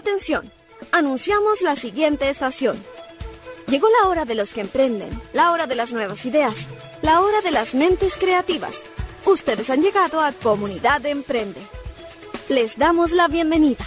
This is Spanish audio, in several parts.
Atención, anunciamos la siguiente estación. Llegó la hora de los que emprenden, la hora de las nuevas ideas, la hora de las mentes creativas. Ustedes han llegado a Comunidad Emprende. Les damos la bienvenida.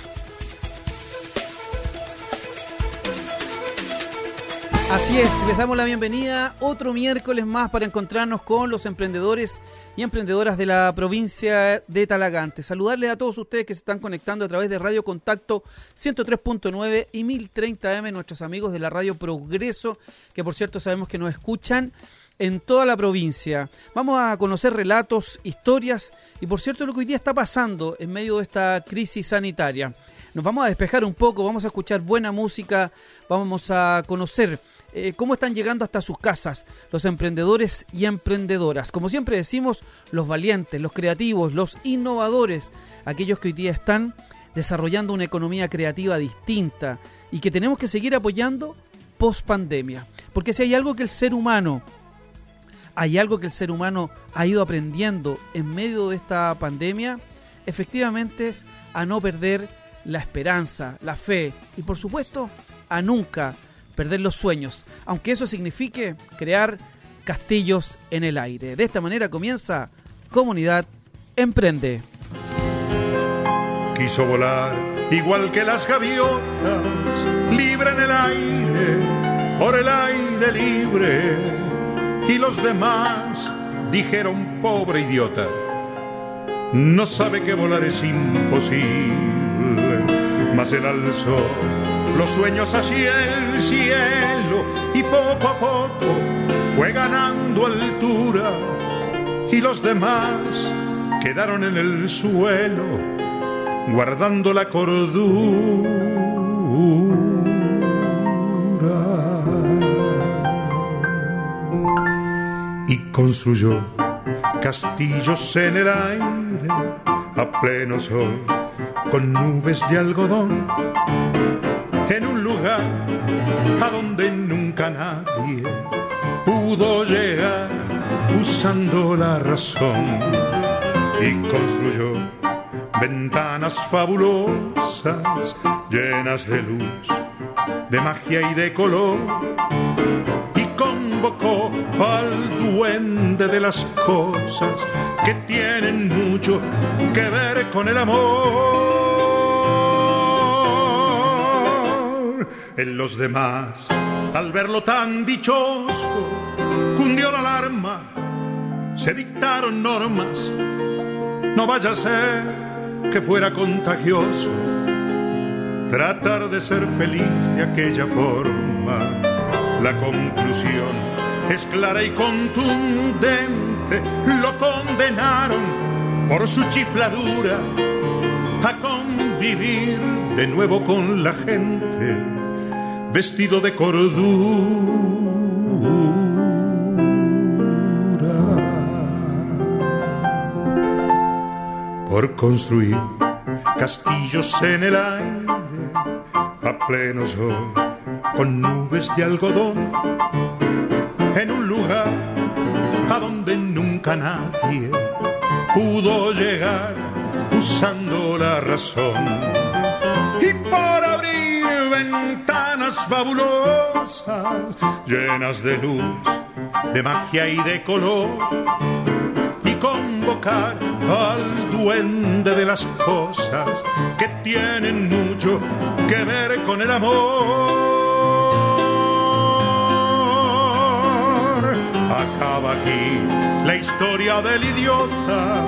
Así es, les damos la bienvenida otro miércoles más para encontrarnos con los emprendedores y emprendedoras de la provincia de Talagante. Saludarles a todos ustedes que se están conectando a través de Radio Contacto 103.9 y 1030M, nuestros amigos de la Radio Progreso, que por cierto sabemos que nos escuchan en toda la provincia. Vamos a conocer relatos, historias y por cierto lo que hoy día está pasando en medio de esta crisis sanitaria. Nos vamos a despejar un poco, vamos a escuchar buena música, vamos a conocer eh, cómo están llegando hasta sus casas los emprendedores y emprendedoras. Como siempre decimos, los valientes, los creativos, los innovadores, aquellos que hoy día están desarrollando una economía creativa distinta y que tenemos que seguir apoyando post pandemia. Porque si hay algo que el ser humano, hay algo que el ser humano ha ido aprendiendo en medio de esta pandemia, efectivamente es a no perder la esperanza, la fe y por supuesto a nunca perder los sueños, aunque eso signifique crear castillos en el aire. De esta manera comienza Comunidad Emprende. Quiso volar igual que las gaviotas, libre en el aire, por el aire libre. Y los demás dijeron, pobre idiota, no sabe que volar es imposible, mas el alzó los sueños hacia el cielo y poco a poco fue ganando altura y los demás quedaron en el suelo guardando la cordura. Y construyó castillos en el aire a pleno sol con nubes de algodón en un lugar a donde nunca nadie pudo llegar usando la razón y construyó ventanas fabulosas llenas de luz, de magia y de color y convocó al duende de las cosas que tienen mucho que ver con el amor en los demás. Al verlo tan dichoso, cundió la alarma, se dictaron normas. No vaya a ser que fuera contagioso tratar de ser feliz de aquella forma. La conclusión es clara y contundente, lo condenaron por su chifladura a convivir de nuevo con la gente vestido de cordura. Por construir castillos en el aire a pleno sol, con nubes de algodón, en un lugar a donde nunca nadie pudo llegar usando la razón. Ventanas fabulosas, llenas de luz, de magia y de color, y convocar al duende de las cosas que tienen mucho que ver con el amor. Acaba aquí la historia del idiota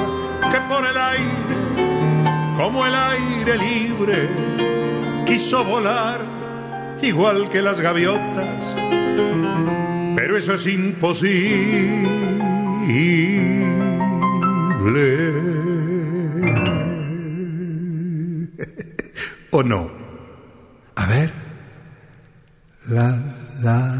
que por el aire, como el aire libre, quiso volar igual que las gaviotas, pero eso es imposible. ¿O no? A ver. La, la,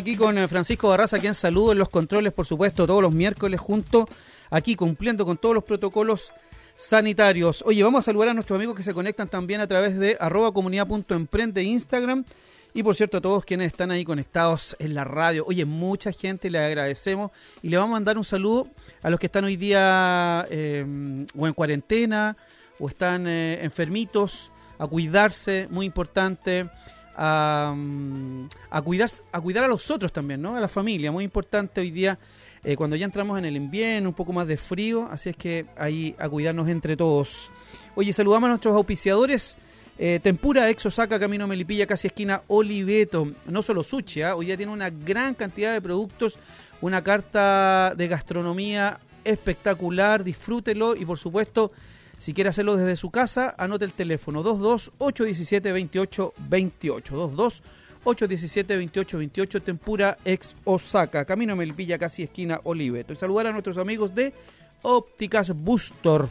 Aquí con eh, Francisco Barraza, quien saludo en los controles, por supuesto, todos los miércoles junto, aquí cumpliendo con todos los protocolos sanitarios. Oye, vamos a saludar a nuestros amigos que se conectan también a través de arroba comunidad.emprende Instagram. Y por cierto, a todos quienes están ahí conectados en la radio. Oye, mucha gente, le agradecemos. Y le vamos a mandar un saludo a los que están hoy día eh, o en cuarentena o están eh, enfermitos, a cuidarse, muy importante a, cuidar, a cuidar a los otros también, ¿no? A la familia, muy importante hoy día eh, cuando ya entramos en el invierno, un poco más de frío, así es que ahí a cuidarnos entre todos. Oye, saludamos a nuestros auspiciadores. Eh, Tempura Ex Osaka, Camino Melipilla, casi esquina Oliveto. No solo sushi, ¿ah? hoy día tiene una gran cantidad de productos, una carta de gastronomía espectacular, disfrútelo y por supuesto si quiere hacerlo desde su casa, anote el teléfono 22 817 28 28 22 817 28 28 Tempura ex Osaka, Camino Melpilla, casi esquina Oliveto. Y saludar a nuestros amigos de Ópticas Booster.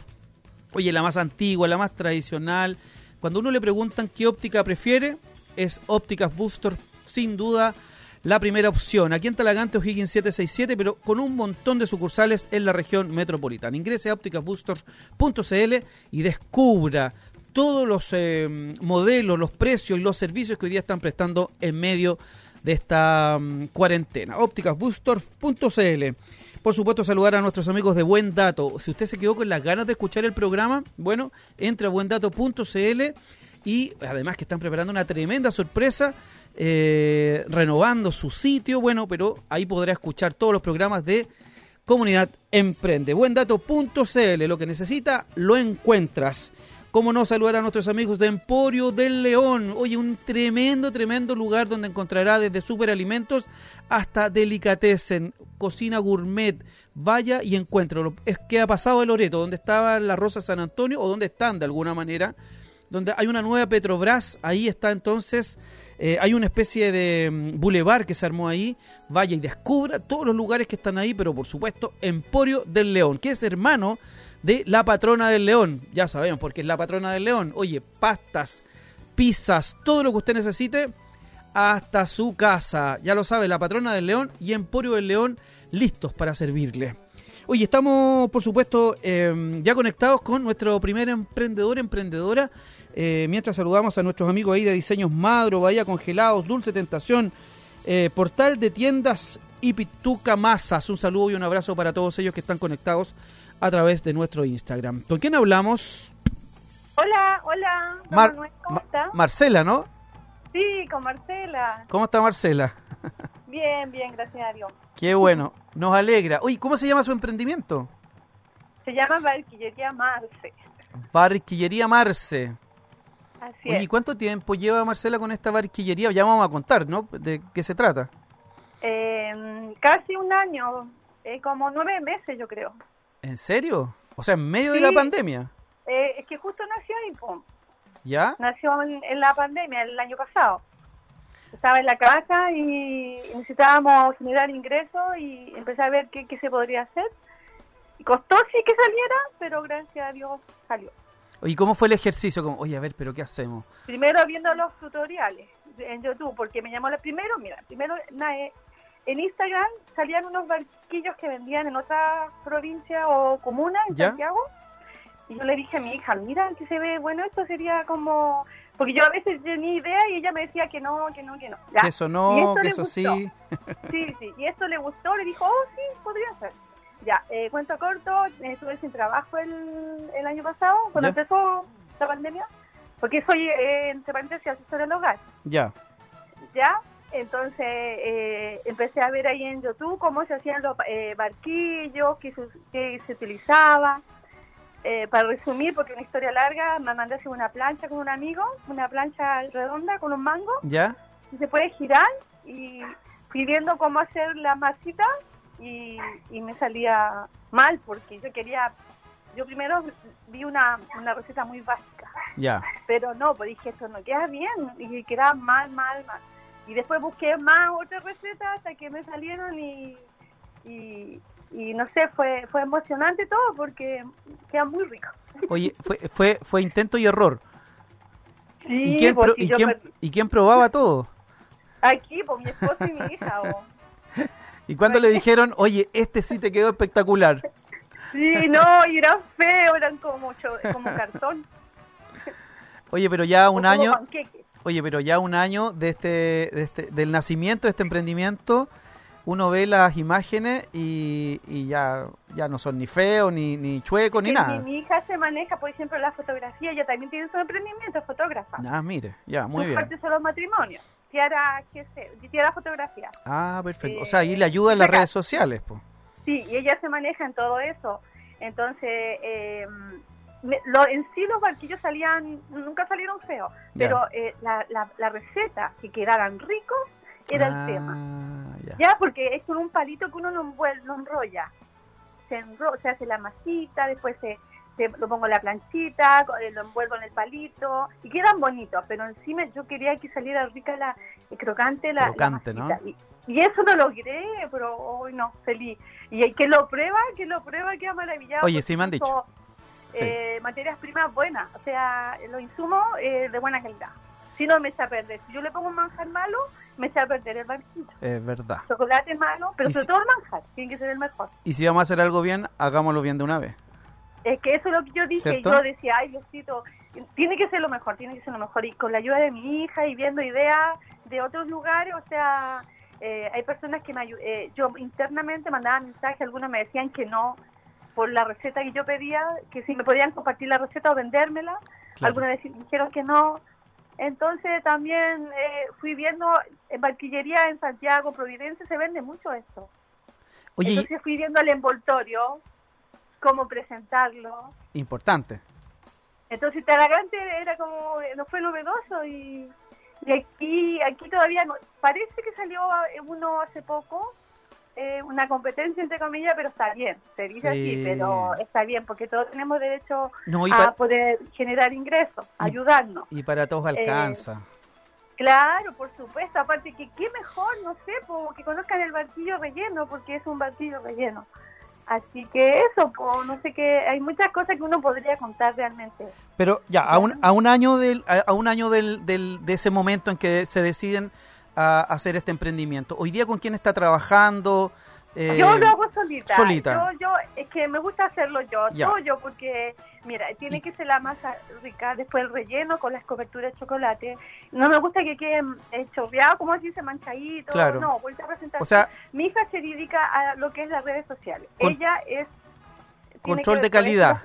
Oye, la más antigua, la más tradicional. Cuando uno le preguntan qué óptica prefiere, es Ópticas Booster, sin duda la primera opción. Aquí en Talagante, O'Higgins 767, pero con un montón de sucursales en la región metropolitana. Ingrese a ópticasboosters.cl y descubra todos los eh, modelos, los precios y los servicios que hoy día están prestando en medio de esta um, cuarentena. ópticasboosters.cl por supuesto, saludar a nuestros amigos de Buen Dato. Si usted se quedó con las ganas de escuchar el programa, bueno, entra a buendato.cl y además que están preparando una tremenda sorpresa eh, renovando su sitio, bueno, pero ahí podrá escuchar todos los programas de Comunidad Emprende. Buendato.cl, lo que necesita lo encuentras. Cómo no saludar a nuestros amigos de Emporio del León. Oye, un tremendo, tremendo lugar donde encontrará desde superalimentos hasta delicatessen, cocina gourmet. Vaya y encuéntralo. Es que ha pasado de Loreto, donde estaba la Rosa San Antonio, o donde están de alguna manera, donde hay una nueva Petrobras. Ahí está entonces eh, hay una especie de mm, bulevar que se armó ahí. Vaya y descubra todos los lugares que están ahí, pero por supuesto, Emporio del León, que es hermano de la patrona del León. Ya sabemos, porque es la patrona del León. Oye, pastas, pizzas, todo lo que usted necesite hasta su casa. Ya lo sabe, la patrona del León y Emporio del León listos para servirle. Oye, estamos, por supuesto, em, ya conectados con nuestro primer emprendedor, emprendedora eh, mientras saludamos a nuestros amigos ahí de Diseños Madro, Bahía Congelados, Dulce Tentación, eh, Portal de Tiendas y Pituca Masas. Un saludo y un abrazo para todos ellos que están conectados a través de nuestro Instagram. ¿Con quién hablamos? Hola, hola. ¿Cómo está? Marcela, ¿no? Sí, con Marcela. ¿Cómo está Marcela? Bien, bien, gracias a Dios. Qué bueno, nos alegra. Oye, ¿cómo se llama su emprendimiento? Se llama Barquillería Marce. Barquillería Marce. Así ¿y cuánto tiempo lleva Marcela con esta barquillería? Ya vamos a contar, ¿no? ¿De qué se trata? Eh, casi un año, eh, como nueve meses yo creo. ¿En serio? O sea, en medio de la pandemia. Eh, es que justo nació ahí, ¿Ya? Nació en, la pandemia el año pasado. Estaba en la casa y necesitábamos generar ingresos y empecé a ver qué, qué se podría hacer. Y costó sí que saliera, pero gracias a Dios salió. ¿Y cómo fue el ejercicio? Como, Oye, a ver, pero ¿qué hacemos? Primero viendo los tutoriales en YouTube, porque me llamó la primero, mira, primero eh, en Instagram salían unos barquillos que vendían en otra provincia o comuna, en Santiago, y yo le dije a mi hija, mira, que se ve, bueno, esto sería como... Porque yo a veces tenía idea y ella me decía que no, que no, que no. Que eso no, que eso sí. Sí, sí, y esto le gustó, le dijo, oh, sí, podría ser. Ya, eh, cuento corto, estuve sin trabajo el, el año pasado, cuando empezó la pandemia, porque soy, eh, entre paréntesis, asesora del hogar. Ya. Ya, entonces eh, empecé a ver ahí en YouTube cómo se hacían los eh, barquillos, qué se, qué se utilizaba. Eh, para resumir, porque una historia larga, me mandé a hacer una plancha con un amigo, una plancha redonda con un mango. Ya. Y se puede girar y fui viendo cómo hacer la masita y, y me salía mal porque yo quería, yo primero vi una, una receta muy básica, ya pero no, pues dije esto no queda bien y quedaba mal, mal, mal. Y después busqué más otras recetas hasta que me salieron y, y, y no sé, fue fue emocionante todo porque queda muy rico. Oye, fue fue fue intento y error. Sí, ¿Y quién, pues, pro- y quién- per- y quién probaba todo? aquí, pues mi esposo y mi hija. o. Y cuando le dijeron, oye, este sí te quedó espectacular. Sí, no, y eran feos, eran como mucho, como cartón. Oye, pero ya un año, panqueques. oye, pero ya un año de este, de este, del nacimiento de este emprendimiento, uno ve las imágenes y, y ya, ya no son ni feos, ni, ni chuecos, ni Sí, nada. Mi, mi hija se maneja, por ejemplo, la fotografía, ella también tiene su emprendimiento, fotógrafa. Ah, mire, ya, muy Sus bien. partes son los matrimonios. Tiara, qué sé, Tiara Fotografía. Ah, perfecto. O Eh, sea, ahí le ayuda en las acá. redes sociales, pues. Sí, y ella se maneja en todo eso. Entonces, eh, lo, en sí los barquillos salían, nunca salieron feos, pero eh, la, la, la receta, que quedaran ricos, era Ah, el tema. ya. Ya, porque es con un palito que uno lo, envuel- lo enrolla. Se, enro se hace la masita, después se, se- lo pongo en la planchita, eh, lo envuelvo en el palito y quedan bonitos, pero encima yo quería que saliera rica la eh, crocante la, la Crocante, ¿no? masita. Y, y eso lo logré, pero hoy no, feliz. Y el que lo prueba, que lo prueba, queda maravillado. Oye, sí me han dicho. Sí. eh, materias primas buenas, o sea, los insumos eh, de buena calidad. Si no, me echa a perder. Si yo le pongo un manjar malo, me echa a perder el barquillo Es verdad. chocolate malo, pero sobre si- todo el manjar, tiene que ser el mejor. Y si vamos a hacer algo bien, hagámoslo bien de una vez. Es que eso es lo que yo dije, ¿Cierto? yo decía, ay Diosito, tiene que ser lo mejor, tiene que ser lo mejor. Y con la ayuda de mi hija y viendo ideas de otros lugares, o sea, eh, hay personas que me ayudan, yo internamente mandaba mensajes, algunos me decían que no por la receta que yo pedía, que si me podían compartir la receta o vendérmela, Claro. algunas veces dijeron que no. Entonces también eh, fui viendo en barquillería en Santiago, Providencia, se vende mucho esto. Oye, Entonces fui viendo el envoltorio, cómo presentarlo. importante. Entonces Talagante era como, no fue novedoso y, y aquí aquí todavía no, parece que salió eh, uno hace poco, eh, una competencia entre comillas, pero está bien, se dice Sí. así, pero está bien porque todos tenemos derecho No, a poder generar ingresos, Y- ayudarnos. y para todos Eh, alcanza. Claro, por supuesto, aparte que qué mejor, no sé, po, que conozcan el barquillo relleno, porque es un barquillo relleno. Así que eso, no sé qué, hay muchas cosas que uno podría contar realmente. Pero ya, a un, a un año, del, a un año del, del- de ese momento en que se deciden a hacer este emprendimiento, hoy día con quién está trabajando, Eh, yo lo hago solita. solita. Yo, yo, es que me gusta hacerlo yo, Ya. todo yo, porque, mira, tiene Y- que ser la masa rica, después el relleno con las coberturas de chocolate. No me gusta que quede eh, chorreado, como así, se manchadito. Claro. No, vuelta a presentar. O sea- Mi hija se dedica a lo que es las redes sociales. Con- Ella es... Control de calidad.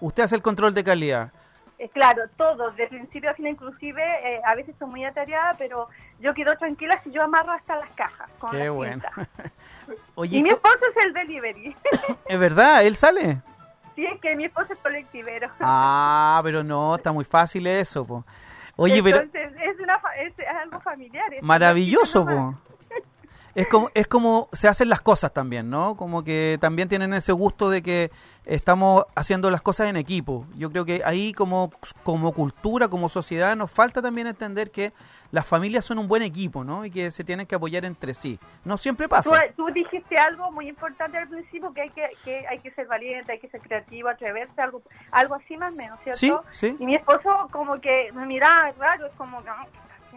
usted hace el control de calidad. Eh, claro, todo, de principio a fin, inclusive, eh, a veces estoy muy atareada, pero yo quedo tranquila si yo amarro hasta las cajas. Con Qué bueno. Oye, Y mi esposo es el delivery. ¿es verdad? ¿Él sale? sí, es que mi esposo es colectivero. Ah, pero no, está muy fácil eso, po. Oye, pero es, una, es, algo familiar. es maravilloso, po. Es como, es como se hacen las cosas también, ¿no? Como que también tienen ese gusto de que estamos haciendo las cosas en equipo. Yo creo que ahí como, como cultura, como sociedad, nos falta también entender que las familias son un buen equipo, ¿no? Y que se tienen que apoyar entre sí. No siempre pasa. Tú, tú dijiste algo muy importante al principio, que hay que, que hay que ser valiente, hay que ser creativo, atreverse, algo, algo así más o menos, ¿cierto? Sí, sí. Y mi esposo como que me miraba raro, es como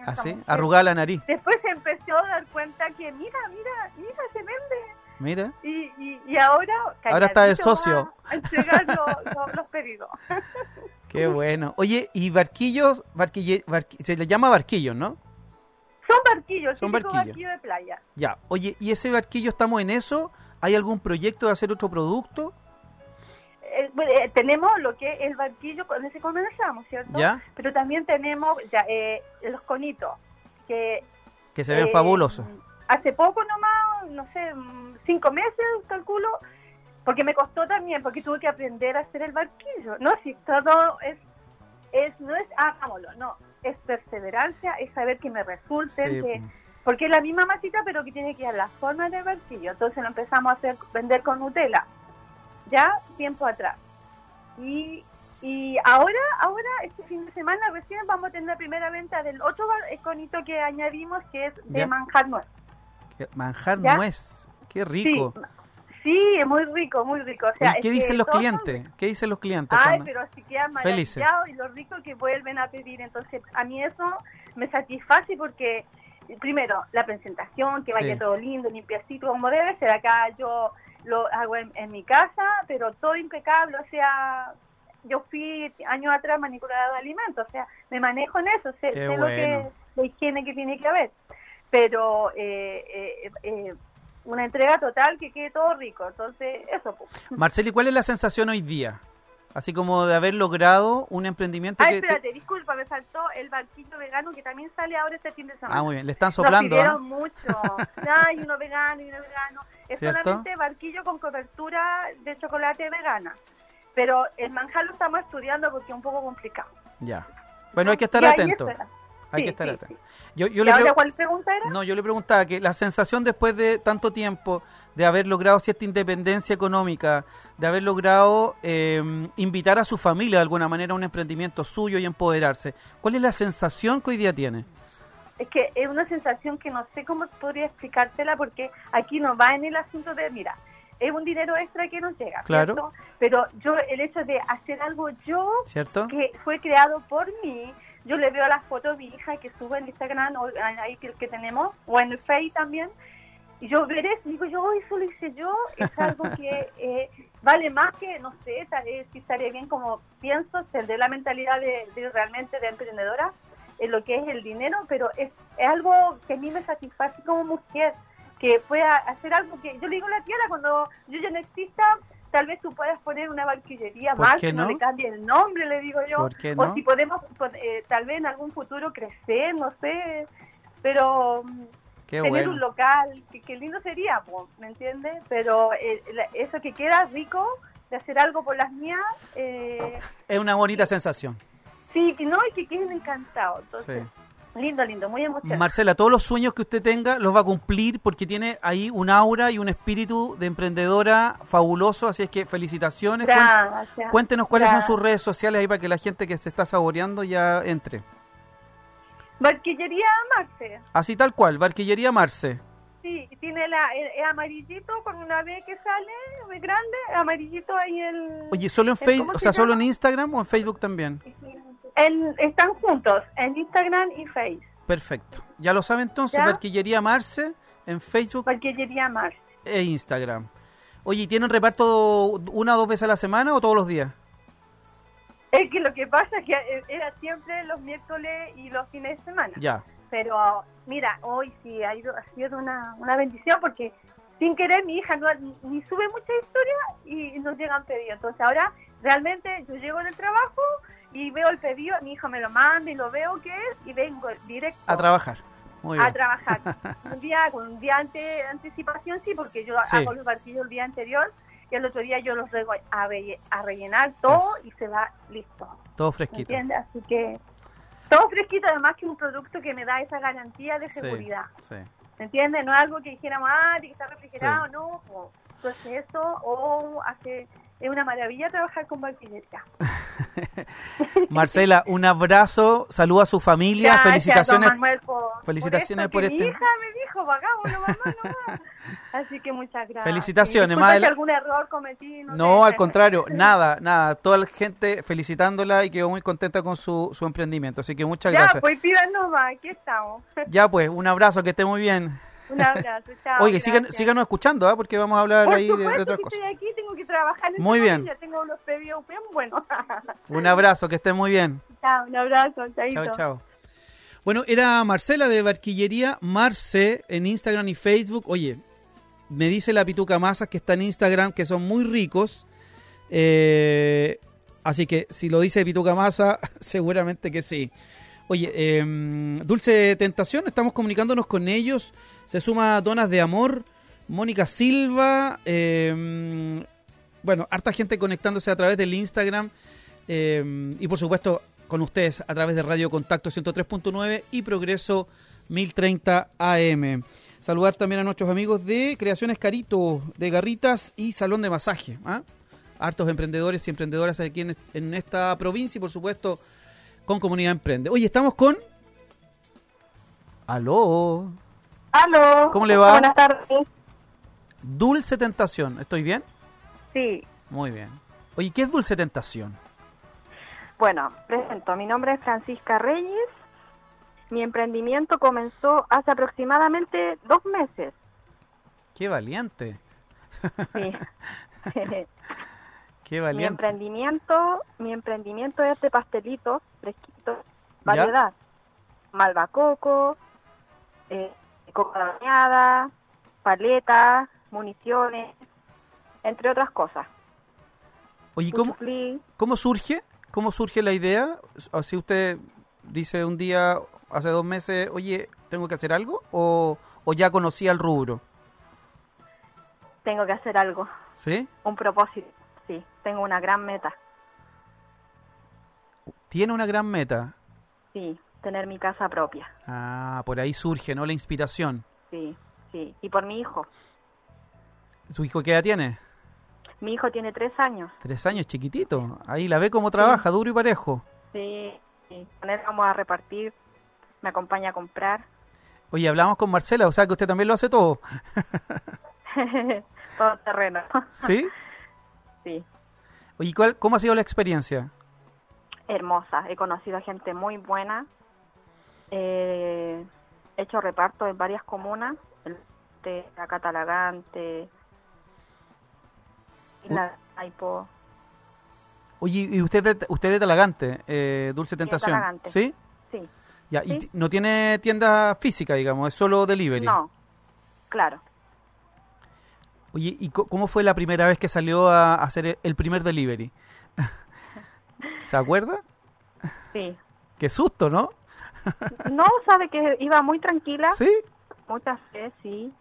"Ah, ¿qué está haciendo esta Así, mujer?". arrugar la nariz. Después se empezó a dar cuenta que, mira, mira, mira, se vende. Mira. Y, y, y ahora... Ahora está de socio. A entregar los, los- los pedidos. Qué bueno. Oye, y barquillos, barquille- barqui- se le llama barquillos, ¿no? Son barquillos, Son barquillos. barquillo de playa. Ya. Oye, ¿y ese barquillo estamos en eso? ¿Hay algún proyecto de hacer otro producto? Bueno, eh, tenemos lo que es el barquillo, con ese comenzamos, ¿cierto? ¿Ya? Pero también tenemos ya eh, los conitos, que... Que se ven eh, fabulosos. Hace poco nomás, no sé, mm, cinco meses, calculo, porque me costó también, porque tuve que aprender a hacer el barquillo. No, si todo es, es no es hagámoslo, no, es perseverancia, es saber que me resulten, Sí, que, po. porque es la misma masita, pero que tiene que dar la forma del barquillo. Entonces lo empezamos a hacer, vender con Nutella, ya tiempo atrás. Y, y ahora, ahora, este fin de semana recién vamos a tener la primera venta del otro bar- conito que añadimos, que es de Ya. manjar nuez. Qué- Manjar ¿Ya? nuez. Qué rico. Sí, Sí, es muy rico, muy rico. O sea, ¿Y qué es dicen los clientes? ¿Qué dicen los clientes? Ay, cuando- pero así quedan maravillados y lo rico que vuelven a pedir. Entonces, a mí eso me satisface porque, primero, la presentación, que vaya Sí. todo lindo, limpiacito, como debe ser. Acá yo lo hago en, en mi casa, pero todo impecable. O sea, yo fui años atrás manipuladora de alimentos, o sea, me manejo en eso, sé, sé lo que, la higiene que tiene que haber. Pero eh, eh, eh, una entrega total que quede todo rico. Entonces, eso. pues. Marceli, ¿cuál es la sensación hoy día? Así como de haber logrado un emprendimiento Ay, que... te- espérate, disculpa, me faltó el barquillo vegano que también sale ahora este fin de semana. Ah, muy bien, le están Nos soplando. pidieron ¿ah? mucho. Ay, uno vegano y uno vegano. Es ¿Cierto? solamente barquillo con cobertura de chocolate vegana. Pero el manjar lo estamos estudiando porque es un poco complicado. Ya. Bueno, hay que estar Y ahí atento. está. Hay Sí, que estar sí, atento. Yo, yo ¿Y le ahora cuál pregunta era? No, yo le preguntaba que la sensación después de tanto tiempo de haber logrado cierta independencia económica, de haber logrado eh, invitar a su familia de alguna manera a un emprendimiento suyo y empoderarse, ¿cuál es la sensación que hoy día tiene? Es que es una sensación que no sé cómo podría explicártela porque aquí no va en el asunto de, mira, es un dinero extra que nos llega, Claro. ¿cierto? Pero yo, el hecho de hacer algo yo, ¿Cierto? que fue creado por mí, yo le veo las fotos a mi hija que sube en Instagram, o ahí que, que tenemos, o en el Face también, y yo ver eso, digo yo, "Oh, eso lo hice yo, es algo que eh, vale más que, no sé, tal vez si estaría bien como pienso, de la mentalidad de, de realmente de emprendedora, en lo que es el dinero, pero es, es algo que a mí me satisface como mujer, que pueda hacer algo que yo le digo a la tierra cuando yo ya no exista, tal vez tú puedas poner una barquillería ¿Por más, que no no? le cambie el nombre, le digo yo, ¿Por qué o no? si podemos eh, tal vez en algún futuro crecer, no sé, pero mm, Qué tener bueno. un local, que, que lindo sería, ¿me entiendes? Pero eh, eso que queda rico de hacer algo por las mías, eh, Es una bonita sensación. sí, que no, y que queden encantados. Entonces, Sí. Lindo, lindo, muy emocionante. Marcela, todos los sueños que usted tenga los va a cumplir porque tiene ahí un aura y un espíritu de emprendedora fabuloso, así es que felicitaciones. Gracias. Cuéntenos cuáles son sus redes sociales ahí para que la gente que se está saboreando ya entre. Barquillería Marce, Así tal cual, Barquillería Marce. sí, tiene la, el, el amarillito con una B que sale muy grande, amarillito ahí el... Oye, ¿solo en ¿Cómo Facebook, o sea, solo en? Instagram o en Facebook también? En- están juntos, en Instagram y Face. Perfecto. Ya lo saben entonces, ¿Ya? Barquillería Marce en Facebook Barquillería Marce. e Instagram. Oye, ¿y ¿tienen reparto una o dos veces a la semana o todos los días? Es que lo que pasa es que eh, era siempre los miércoles y los fines de semana. Ya. Pero mira, hoy sí ha, ido, ha sido una, una bendición porque sin querer mi hija no, ni, ni sube mucha historia y nos llegan pedidos. Entonces ahora realmente yo llego del trabajo y veo el pedido, mi hija me lo manda y lo veo que es y vengo directo A trabajar. Muy a bien. trabajar. un día con un día ante anticipación sí, porque yo Sí. hago los barquillos el día anterior y el otro día yo los rego a, relle- a rellenar todo y se va listo. Todo ¿Me fresquito. entiendes? Así que todo fresquito, además que un producto que me da esa garantía de seguridad. sí. ¿Me entiendes? No es algo que dijéramos, ah, tiene que estar refrigerado, no. po. Entonces eso, o hace, es una maravilla trabajar con barquillería. Marcela, un abrazo, saluda a su familia, Gracias, felicitaciones. Manuel, por, felicitaciones esto por que este- Mi hija me dijo, pagámoslo, mamá, nomás. Así que muchas gracias. Felicitaciones, Disculpa madre. si algún error cometí. No, al contrario, nada, nada. Toda la gente felicitándola y quedó muy contenta con su, su emprendimiento. Así que muchas Ya, gracias. pues pidan nomás, aquí estamos. Ya pues, un abrazo, que esté muy bien. Un abrazo, chao. Oye, sigan, síganos escuchando, ¿ah? porque vamos a hablar Por ahí de, de otras que cosas. estoy aquí, trabajar. en Muy bien. Ya tengo los pedidos bien buenos. Un abrazo, que esté muy bien. chao, un abrazo, chaito. Chao, chao. Bueno, era Marcela de Barquillería Marce en Instagram y Facebook. Oye, me dice la Pituca Masas que está en Instagram, que son muy ricos. Eh, así que si lo dice Pituca Masa, seguramente que sí. Oye, eh, Dulce Tentación, estamos comunicándonos con ellos. Se suma Donas de Amor, Mónica Silva. eh, bueno, harta gente conectándose a través del Instagram. eh, y por supuesto, con ustedes a través de Radio Contacto 103.9 y Progreso 1030 AM. Saludar también a nuestros amigos de Creaciones Carito, de Garritas y Salón de Masaje. ¿ah? Hartos emprendedores y emprendedoras aquí en, en esta provincia y por supuesto con Comunidad Emprende. Oye, estamos con... Aló. Aló. ¿Cómo le va? Buenas tardes. Dulce Tentación, ¿estoy bien? Sí. Muy bien. Oye, ¿qué es Dulce Tentación? Bueno, presento. Mi nombre es Francisca Reyes. Mi emprendimiento comenzó hace aproximadamente dos meses. ¡Qué valiente! Sí. ¡Qué mi valiente! emprendimiento, mi emprendimiento es de pastelitos fresquitos, variedad. Malvacoco, eh, coca bañada, paletas, municiones, entre otras cosas. Oye, ¿cómo. ¿cómo surge? ¿Cómo surge la idea? O si usted dice un día, hace dos meses, oye, ¿tengo que hacer algo? ¿O, o ya conocía el rubro? Tengo que hacer algo, ¿Sí? un propósito. Sí, tengo una gran meta. Tiene una gran meta. Sí, tener mi casa propia. Ah, por ahí surge, ¿no? La inspiración. Sí, sí. Y por mi hijo. ¿Su hijo qué edad tiene? Mi hijo tiene tres años. Tres años, chiquitito. Ahí la ve cómo trabaja, duro y parejo. Sí, sí. Con él vamos a repartir. Me acompaña a comprar. Oye, hablamos con Marcela, o sea que usted también lo hace todo. Todo terreno. ¿Sí? sí. Oye, ¿cuál, ¿cómo ha sido la experiencia? Hermosa. He conocido a gente muy buena. Eh, he hecho reparto en varias comunas. De acá Isla Maipo. Oye, ¿y usted usted de Talagante, eh, Dulce Tentación? Talagante. ¿Sí? Sí. Ya, y Sí. no tiene tienda física, digamos, es solo delivery. No. Claro. Oye, ¿y cómo fue la primera vez que salió a hacer e- el primer delivery? ¿Se acuerda? Sí. Qué susto, ¿no? No, sabe que iba muy tranquila. ¿Sí? Muchas veces, sí.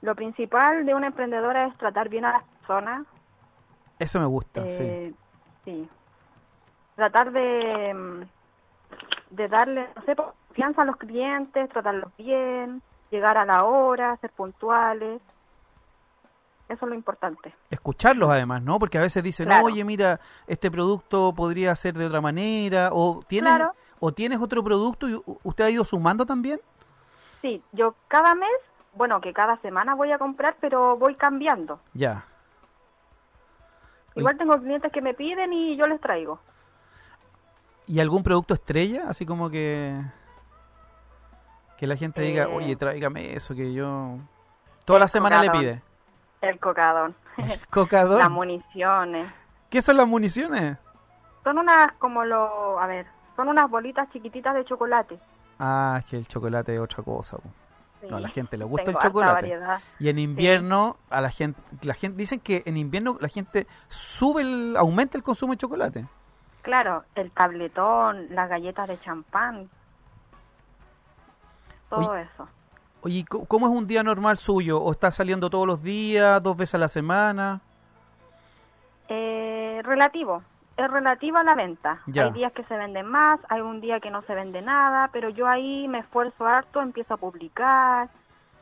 Lo principal de una emprendedora es tratar bien a las personas. Eso me gusta, sí. eh, sí. Tratar de, mm, de darle, no sé, confianza a los clientes, tratarlos bien, llegar a la hora, ser puntuales. Eso es lo importante. Escucharlos además, ¿no? Porque a veces dicen, Claro. oye, mira, este producto podría ser de otra manera, o tienes, Claro. o tienes otro producto y usted ha ido sumando también. Sí, yo cada mes, bueno, que cada semana voy a comprar, pero voy cambiando. Ya. Igual tengo clientes que me piden y yo les traigo. ¿Y algún producto estrella? Así como que que la gente diga, Eh. oye, tráigame eso que yo... Toda la El semana le cocadón. pide. El cocadón. Cocador. Las municiones. ¿Qué son las municiones? Son unas como lo, a ver, son unas bolitas chiquititas de chocolate. Ah, es que el chocolate es otra cosa. Sí. No, a la gente le gusta el chocolate. variedad. Y en invierno, a la gente, la gente, dicen que en invierno la gente sube, el, aumenta el consumo de chocolate. Claro, el tabletón, las galletas de champán. Todo Oye. eso. Oye, ¿y co- ¿cómo es un día normal suyo? ¿O está saliendo todos los días, dos veces a la semana? Eh, relativo. Es relativo a la venta. Ya. Hay días que se venden más, hay un día que no se vende nada, pero yo ahí me esfuerzo harto, empiezo a publicar.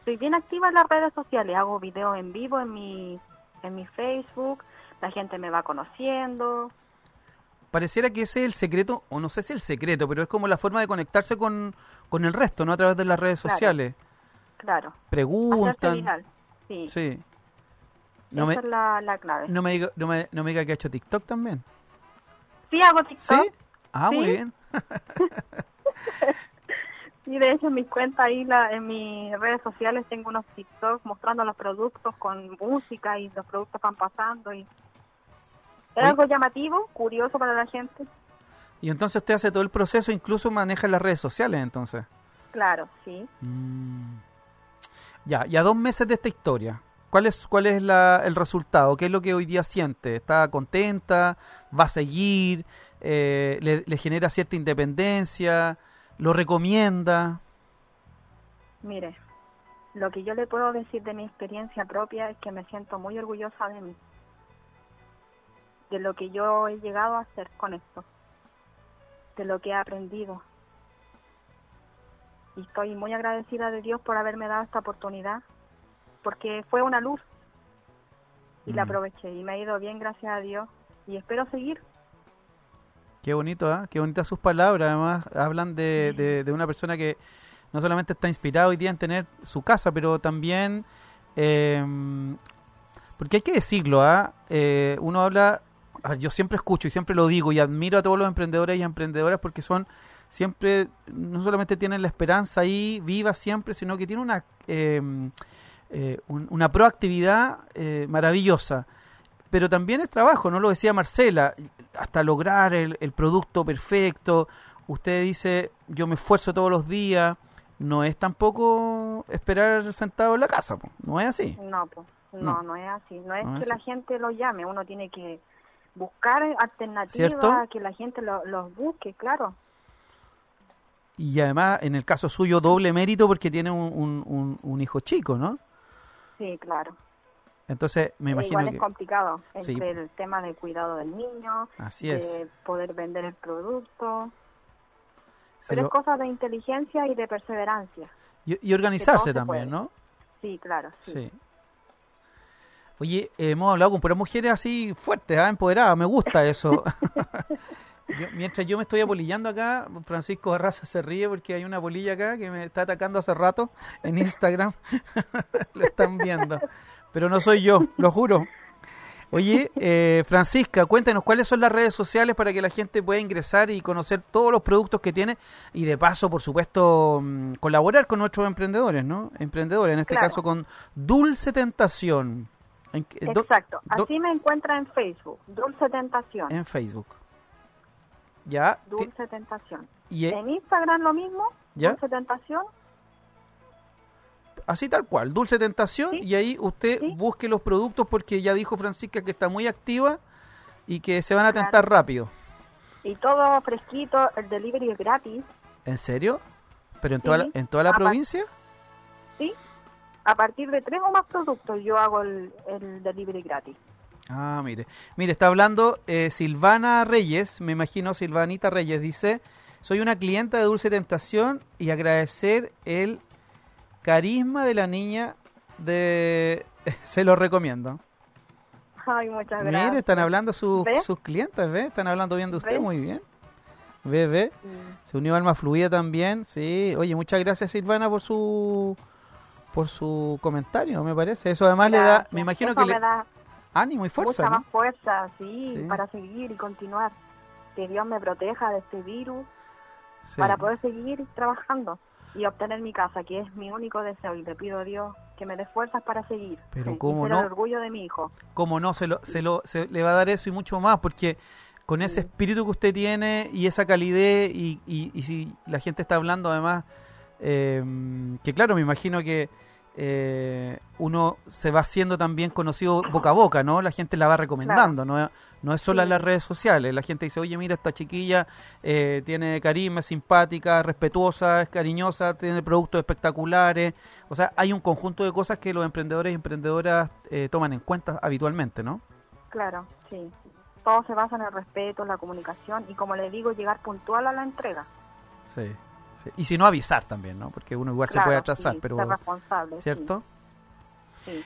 Estoy bien activa en las redes sociales, hago videos en vivo en mi, en mi Facebook, la gente me va conociendo. Pareciera que ese es el secreto, o no sé si el secreto, pero es como la forma de conectarse con, con el resto, ¿no? A través de las redes Claro. sociales. Claro. Preguntan. Sí. Sí. No me, Esa es la, la clave. no, me diga, no, me, no me diga que ha hecho TikTok también. Sí, hago TikTok. ¿Sí? Ah, muy Sí. bien. Y de hecho en mis cuentas ahí, la, en mis redes sociales tengo unos TikTok mostrando los productos con música y los productos van pasando y es algo llamativo, curioso para la gente. Y entonces usted hace todo el proceso, incluso maneja las redes sociales, entonces. Claro, sí. Mm. Ya, y a dos meses de esta historia, ¿cuál es, cuál es la- el resultado? ¿Qué es lo que hoy día siente? ¿Está contenta? ¿Va a seguir? Eh, le, le genera cierta independencia? ¿Lo recomienda? Mire, lo que yo le puedo decir de mi experiencia propia es que me siento muy orgullosa de mí, de lo que yo he llegado a hacer con esto, de lo que he aprendido. Y estoy muy agradecida de Dios por haberme dado esta oportunidad, porque fue una luz y la Mm. aproveché y me ha ido bien, gracias a Dios, y espero seguir. Qué bonito, ¿ah? Qué bonitas sus palabras. Además, hablan de, de- de una persona que no solamente está inspirada hoy día en tener su casa, pero también Em, porque hay que decirlo, ¿ah? ¿eh? uno habla, yo siempre escucho y siempre lo digo y admiro a todos los emprendedores y emprendedoras porque son siempre, no solamente tienen la esperanza ahí viva siempre, sino que tienen una, eh, una proactividad eh, maravillosa. Pero también es trabajo, ¿no? Lo decía Marcela, hasta lograr el, el producto perfecto. Usted dice, yo me esfuerzo todos los días no es tampoco esperar sentado en la casa, no es así. No, pues, no, no, es así. No es que la gente lo llame, uno tiene que buscar alternativas, que la gente los busque, claro. Y además, en el caso suyo, doble mérito porque tiene un, un, hijo chico, ¿no? Sí, claro. Entonces, me imagino Igual es complicado, entre el tema del cuidado del niño, Así de poder vender el producto. Pero es cosa de inteligencia y de perseverancia. Y, organizarse también, ¿no? Sí, claro. Sí. Oye, hemos hablado con puras mujeres así fuertes, ¿ah? empoderadas, me gusta eso. mientras yo me estoy apolillando acá, Francisco Barraza se ríe porque hay una polilla acá que me está atacando hace rato en Instagram. Lo están viendo. Pero no soy yo, lo juro. Oye, eh, Francisca, cuéntanos cuáles son las redes sociales para que la gente pueda ingresar y conocer todos los productos que tiene y de paso, por supuesto, mm, colaborar con nuestros emprendedores, ¿no? Emprendedores, en este caso con Dulce Tentación. Exacto, así me encuentra en Facebook, Dulce Tentación. En Facebook. Ya. Dulce Tentación. ¿Y e- en Instagram lo mismo, ¿Ya? Dulce Tentación así tal cual, Dulce Tentación, y ahí usted busque los productos porque ya dijo Francisca que está muy activa y que se van a tentar rápido. Y todo fresquito, el delivery es gratis. ¿En serio? ¿Pero en toda la, en toda la provincia? Sí, a partir de tres o más productos yo hago el, delivery gratis. Ah, mire. Mire, está hablando eh, Silvana Reyes, me imagino Silvanita Reyes, dice, soy una clienta de Dulce Tentación y agradecer el carisma de la niña de... Se lo recomiendo. Ay, muchas gracias. Mire, están hablando sus clientes, ¿ve? Están hablando bien de usted, muy bien. ¿Ve, ve? Se unió Alma Fluida también, sí. Oye, muchas gracias Silvana por su por su comentario, me parece. Eso además le da, me imagino que le da ánimo y fuerza. Mucha más fuerza, sí, para seguir y continuar. Que Dios me proteja de este virus para poder seguir trabajando y obtener mi casa, que es mi único deseo. Y le pido a Dios que me dé fuerzas para seguir. Pero cómo no. el orgullo de mi hijo. Cómo no, se, lo, se, lo, se le va a dar eso y mucho más, porque con ese espíritu que usted tiene y esa calidez, y, y, si la gente está hablando además, eh, que claro, me imagino que eh, uno se va haciendo también conocido boca a boca, ¿no? La gente la va recomendando, ¿no? No es solo en las redes sociales. La gente dice, oye, mira, esta chiquilla eh, tiene carisma, es simpática, respetuosa, es cariñosa, tiene productos espectaculares. O sea, hay un conjunto de cosas que los emprendedores y emprendedoras eh, toman en cuenta habitualmente, ¿no? Claro, sí. Todo se basa en el respeto, en la comunicación y, como le digo, llegar puntual a la entrega. Sí. Y si no, avisar también, ¿no? Porque uno igual se puede atrasar, pero... Ser responsable. ¿Cierto? sí.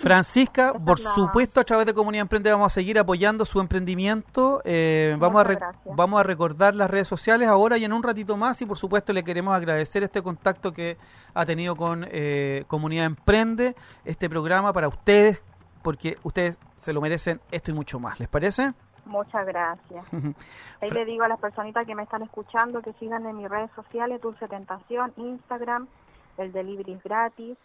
Francisca, por supuesto, a través de Comunidad Emprende vamos a seguir apoyando su emprendimiento. Eh, vamos, a vamos a recordar las redes sociales ahora y en un ratito más. Y por supuesto, le queremos agradecer este contacto que ha tenido con eh, Comunidad Emprende, este programa para ustedes, porque ustedes se lo merecen esto y mucho más. ¿Les parece? Muchas gracias. Ahí le digo a las personitas que me están escuchando que sigan en mis redes sociales, Dulce Tentación, Instagram, el delivery es gratis.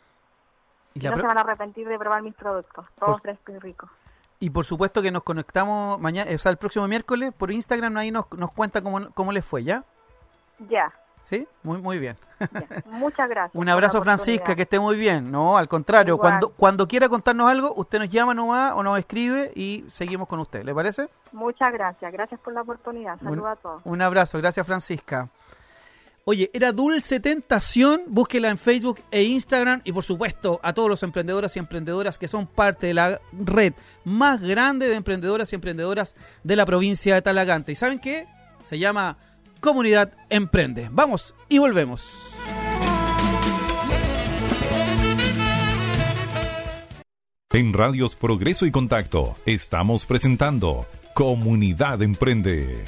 Y, no se van a arrepentir de probar mis productos, todos frescos y ricos. Y por supuesto que nos conectamos mañana, o sea, el próximo miércoles por Instagram, ahí nos, nos cuenta cómo, cómo les fue, ¿ya? Ya. ¿Sí? Muy, muy bien. Muchas gracias. Un abrazo, Francisca, que esté muy bien. No, al contrario, cuando cuando quiera contarnos algo, usted nos llama nomás o nos escribe y seguimos con usted. ¿Le parece? Muchas gracias. Gracias por la oportunidad. Saludos a todos. Un abrazo. Gracias, Francisca. Oye, era Dulce Tentación, búsquela en Facebook e Instagram y por supuesto a todos los emprendedores y emprendedoras que son parte de la red más grande de emprendedoras y emprendedoras de la provincia de Talagante. ¿Y saben qué? Se llama Comunidad Emprende. Vamos y volvemos. En Radios Progreso y Contacto estamos presentando Comunidad Emprende.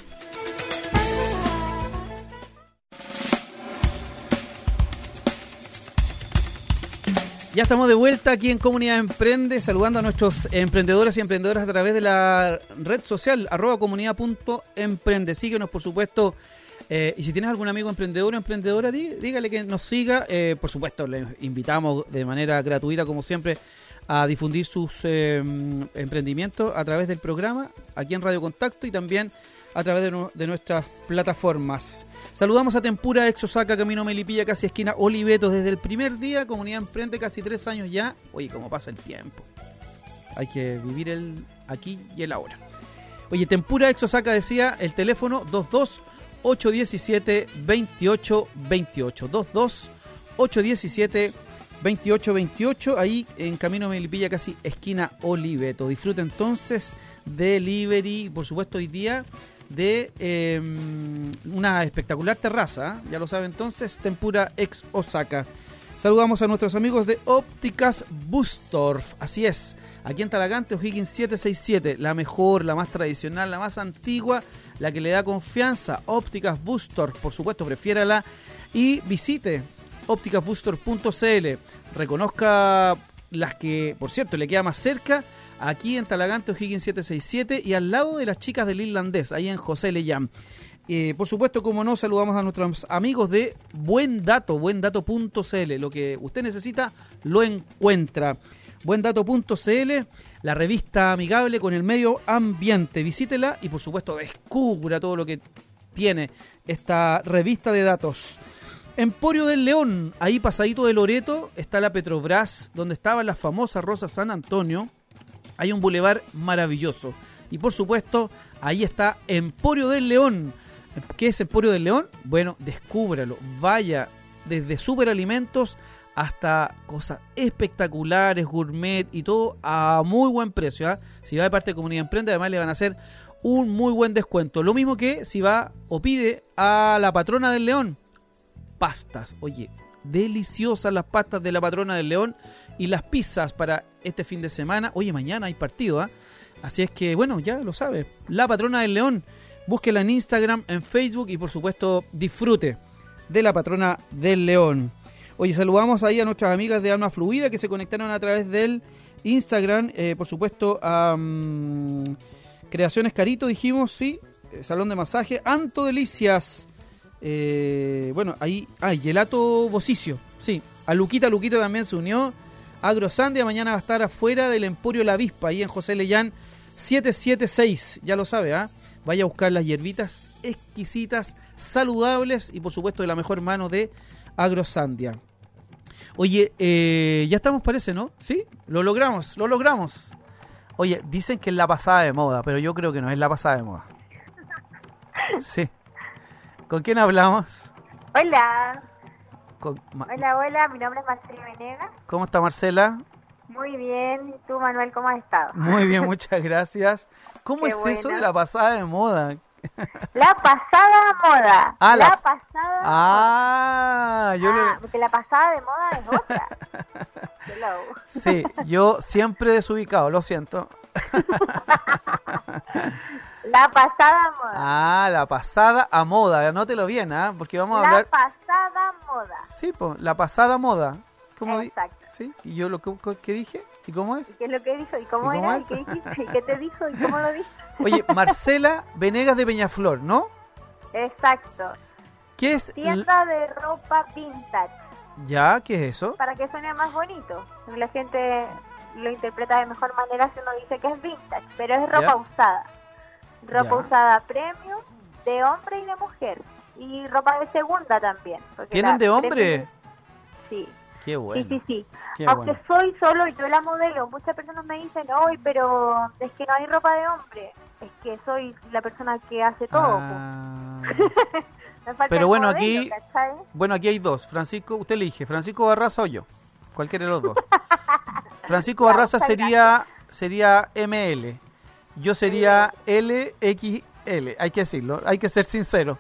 Ya estamos de vuelta aquí en Comunidad Emprende, saludando a nuestros emprendedores y emprendedoras a través de la red social, arroba comunidad.emprende. Síguenos, por supuesto. Eh, y si tienes algún amigo emprendedor o emprendedora, dígale que nos siga. Eh, por supuesto, le invitamos de manera gratuita, como siempre, a difundir sus eh, emprendimientos a través del programa, aquí en Radio Contacto y también a través de, nuestras plataformas. Saludamos a Tempura, ex Osaka, Camino Melipilla, casi esquina Oliveto, desde el primer día, comunidad emprende, casi tres años ya. Oye, cómo pasa el tiempo. Hay que vivir el aquí y el ahora. Oye, Tempura, ex Osaka decía el teléfono 22 817 2828 22 817 2828 ahí en Camino Melipilla casi esquina Oliveto. Disfruta entonces delivery, por supuesto hoy día de em, una espectacular terraza, ya lo sabe entonces, Tempura ex Osaka. Saludamos a nuestros amigos de Ópticas Bustorf, así es, aquí en Talagante, O'Higgins 767, la mejor, la más tradicional, la más antigua, la que le da confianza, Ópticas Bustorf, por supuesto, prefiérala y visite ópticasbustorf.cl, reconozca las que, por cierto, le queda más cerca aquí en Talagante O'Higgins 767 y al lado de las chicas del irlandés, ahí en José Leyán. Eh, por supuesto, como no, saludamos a nuestros amigos de Buen Dato, buendato.cl. Lo que usted necesita lo encuentra. Buendato.cl, la revista amigable con el medio ambiente. Visítela y por supuesto descubra todo lo que tiene esta revista de datos. Emporio del León, ahí pasadito de Loreto, está la Petrobras, donde estaba la famosa Rosa San Antonio hay un bulevar maravilloso. Y por supuesto, ahí está Emporio del León. ¿Qué es Emporio del León? Bueno, descúbralo. Vaya desde superalimentos hasta cosas espectaculares, gourmet y todo a muy buen precio. ¿ah? Si va de parte de Comunidad Emprende, además le van a hacer un muy buen descuento. Lo mismo que si va o pide a la patrona del león. Pastas. Oye, deliciosas las pastas de la patrona del león y las pizzas para este fin de semana. Oye, mañana hay partido, ¿ah? Así es que, bueno, ya lo sabe. La patrona del león. Búsquela en Instagram, en Facebook y por supuesto disfrute de la patrona del león. Oye, saludamos ahí a nuestras amigas de Alma Fluida que se conectaron a través del Instagram. Eh, por supuesto a mm, Creaciones Carito, dijimos, sí. Eh, salón de masaje. Anto Delicias. Eh, bueno, ahí. Ah, Gelato Bocicio. Sí. A Luquita, Luquita también se unió. Agrosandia mañana va a estar afuera del Emporio La Avispa, ahí en José Leyán 776, ya lo sabe, ¿ah? Vaya a buscar las hierbitas exquisitas, saludables y por supuesto de la mejor mano de Agrosandia. Oye, eh, ya estamos parece, ¿no? ¿Sí? Lo logramos, lo logramos. Oye, dicen que es la pasada de moda, pero yo creo que no es la pasada de moda. Sí. ¿Con quién hablamos? Hola. Hola, hola, mi nombre es Marcela Venegas. ¿Cómo está Marcela? Muy bien, ¿y tú Manuel cómo has estado? Muy bien, muchas gracias. ¿Cómo es eso de la pasada de moda? La pasada moda. Ah, la, pasada ah, Yo ah, porque la pasada de moda es otra. sí, yo siempre desubicado, lo siento. La pasada moda. Ah, la pasada a moda. Anótelo bien, ¿ah? Porque vamos a hablar. La pasada moda. Sí, pues, la pasada moda. ¿Cómo Exacto. ¿Sí? ¿Y yo lo que, dije? ¿Y cómo es? ¿Y qué es lo que dijo? ¿Y cómo era? ¿Y qué dijiste? ¿Y qué te dijo? ¿Y cómo lo dijo? Oye, Marcela Venegas de Peñaflor, ¿no? Exacto. ¿Qué es? Tienda de ropa vintage. ¿Ya? ¿Qué es eso? Para que suene más bonito. La gente lo interpreta de mejor manera si uno dice que es vintage, pero es ropa usada. Ropa usada premium de hombre y de mujer. Y ropa de segunda también. ¿Tienen de hombre? Sí. Qué bueno. Sí, sí, sí. Aunque soy solo yo la modelo, muchas personas me dicen, hoy pero es que no hay ropa de hombre. Es que soy la persona que hace todo. Ah. pero bueno, aquí bueno aquí hay dos. Francisco, usted elige, Francisco Barraza o yo. Cualquiera de los dos. Francisco Barraza sería sería ML. Yo sería LXL, hay que decirlo, hay que ser sincero.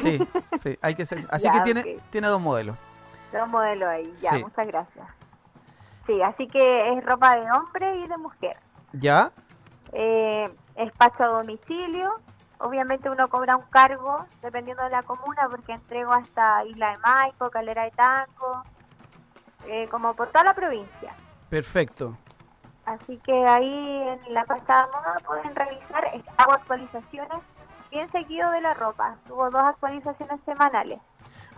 Sí, sí, hay que ser. Así que tiene, tiene dos modelos. Dos modelos ahí, ya, muchas gracias. Sí, así que es ropa de hombre y de mujer. ¿Ya? Eh, espacio a domicilio. Obviamente uno cobra un cargo dependiendo de la comuna porque entrego hasta Isla de Maipo, Calera de Tango, eh, como por toda la provincia. Perfecto. Así que ahí en la pasada moda pueden revisar, eh, hago actualizaciones bien seguido de la ropa. Tuvo dos actualizaciones semanales.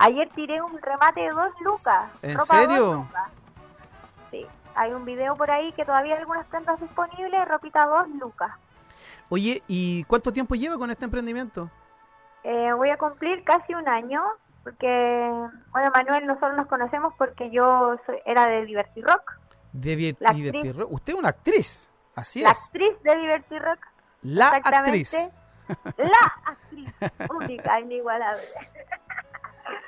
Ayer tiré un remate de dos lucas. ¿En ropa serio? dos lucas. Sí, hay un video por ahí que todavía hay algunas prendas disponibles, ropita dos lucas. Oye, ¿y cuánto tiempo lleva con este emprendimiento? Eh, voy a cumplir casi un año, porque, bueno, Manuel, nosotros nos conocemos porque yo soy, era de Diverty Rock, De La actriz. Rock. Usted es una actriz, así la es. actriz de Diverty Rock. La actriz. La actriz única, inigualable.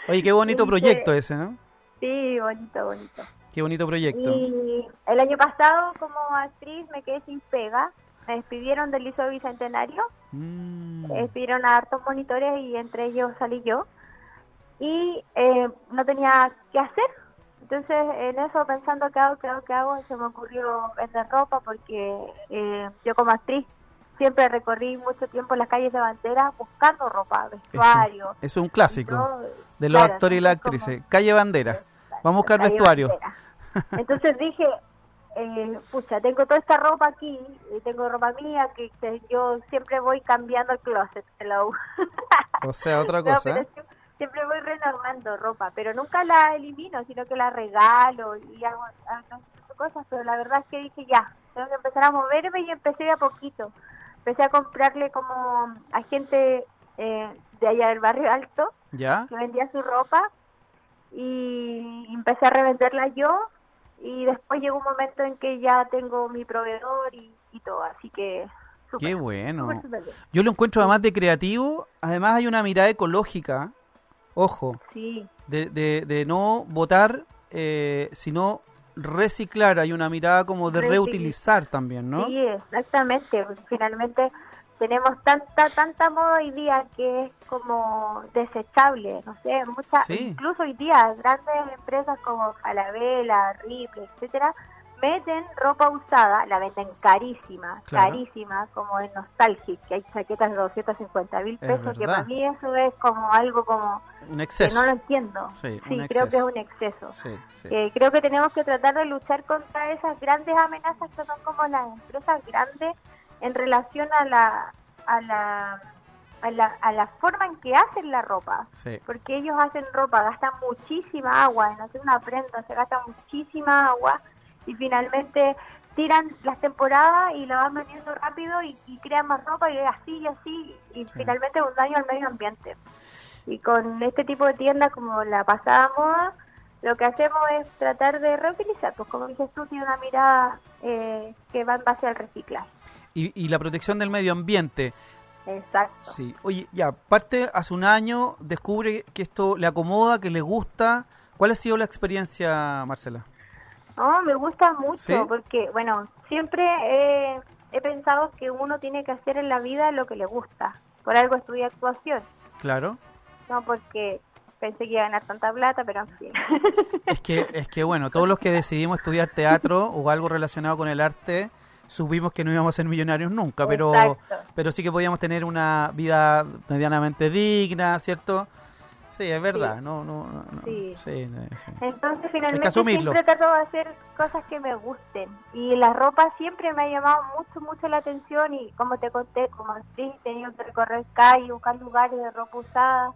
Oye, qué bonito proyecto ese, ¿no? Sí, bonito, bonito. Qué bonito proyecto. Y el año pasado, como actriz, me quedé sin pega. Me despidieron del Liceo Bicentenario. Mm. Me despidieron a hartos monitores y entre ellos salí yo. Y eh, no tenía qué hacer. Entonces, en eso, pensando qué hago, qué hago, qué hago, se me ocurrió vender ropa porque eh, yo como actriz siempre recorrí mucho tiempo las calles de bandera buscando ropa, vestuario. Eso, eso es un clásico Yo, de los claro, actores y las actrices. como- Calle Bandera. Vamos a buscar vestuario. Bandera. Entonces dije, eh, pucha, tengo toda esta ropa aquí, y tengo ropa mía que, que yo siempre voy cambiando el closet. hello. O sea, otra cosa. sie- siempre voy renovando ropa, pero nunca la elimino, sino que la regalo y hago, hago cosas, pero la verdad es que dije ya, tengo que empezar a moverme y empecé de a poquito. Empecé a comprarle como a gente eh, de allá del barrio alto ¿Ya? que vendía su ropa y empecé a revenderla yo y después llegó un momento en que ya tengo mi proveedor y, y todo, así que súper, Qué bueno. bien. Yo lo encuentro además de creativo. Además hay una mirada ecológica. Ojo. Sí, de, de, de no votar, eh, sino reciclar. Hay una mirada como de Reutil- reutilizar también, ¿no? sí, exactamente, finalmente tenemos tanta tanta moda hoy día que es como desechable, no sé, muchas, Sí. incluso hoy día grandes empresas como Falabella, Ripley, etcétera, meten ropa usada, la venden carísima, Claro. carísima, como en Nostalgic, que hay chaquetas de 250 mil Es pesos, que para mí eso es como algo como Un que exceso. no lo entiendo. Sí, creo que es un exceso. Sí, sí. Eh, creo que tenemos que tratar de luchar contra esas grandes amenazas que son como las empresas grandes en relación a la a la a la, a la forma en que hacen la ropa sí. porque ellos hacen ropa gastan muchísima agua en hacer una prenda se gasta muchísima agua y finalmente tiran las temporadas y la van vendiendo rápido y, y crean más ropa y así y así y finalmente es un daño al medio ambiente y con este tipo de tiendas como la pasada moda lo que hacemos es tratar de reutilizar pues como dices tú tiene una mirada eh, que va en base al reciclaje Y, y la protección del medio ambiente. exacto Sí. Oye, ya, parte hace un año, descubre que esto le acomoda, que le gusta. ¿Cuál ha sido la experiencia, Marcela? No, me gusta mucho ¿Sí? porque, bueno, siempre he, he pensado que uno tiene que hacer en la vida lo que le gusta. Por algo estudié actuación, Claro. no porque pensé que iba a ganar tanta plata, pero en fin. Es que, es que bueno, todos los que decidimos estudiar teatro o algo relacionado con el arte, supimos que no íbamos a ser millonarios nunca, pero, Exacto. pero sí que podíamos tener una vida medianamente digna, ¿cierto? Sí, es verdad, no, no, no, no, Sí. sí. Entonces, finalmente, siempre trato de hacer cosas que me gusten. Y la ropa siempre me ha llamado mucho, mucho la atención. Y como te conté, como actriz, he tenido que recorrer calles, buscar lugares de ropa usada.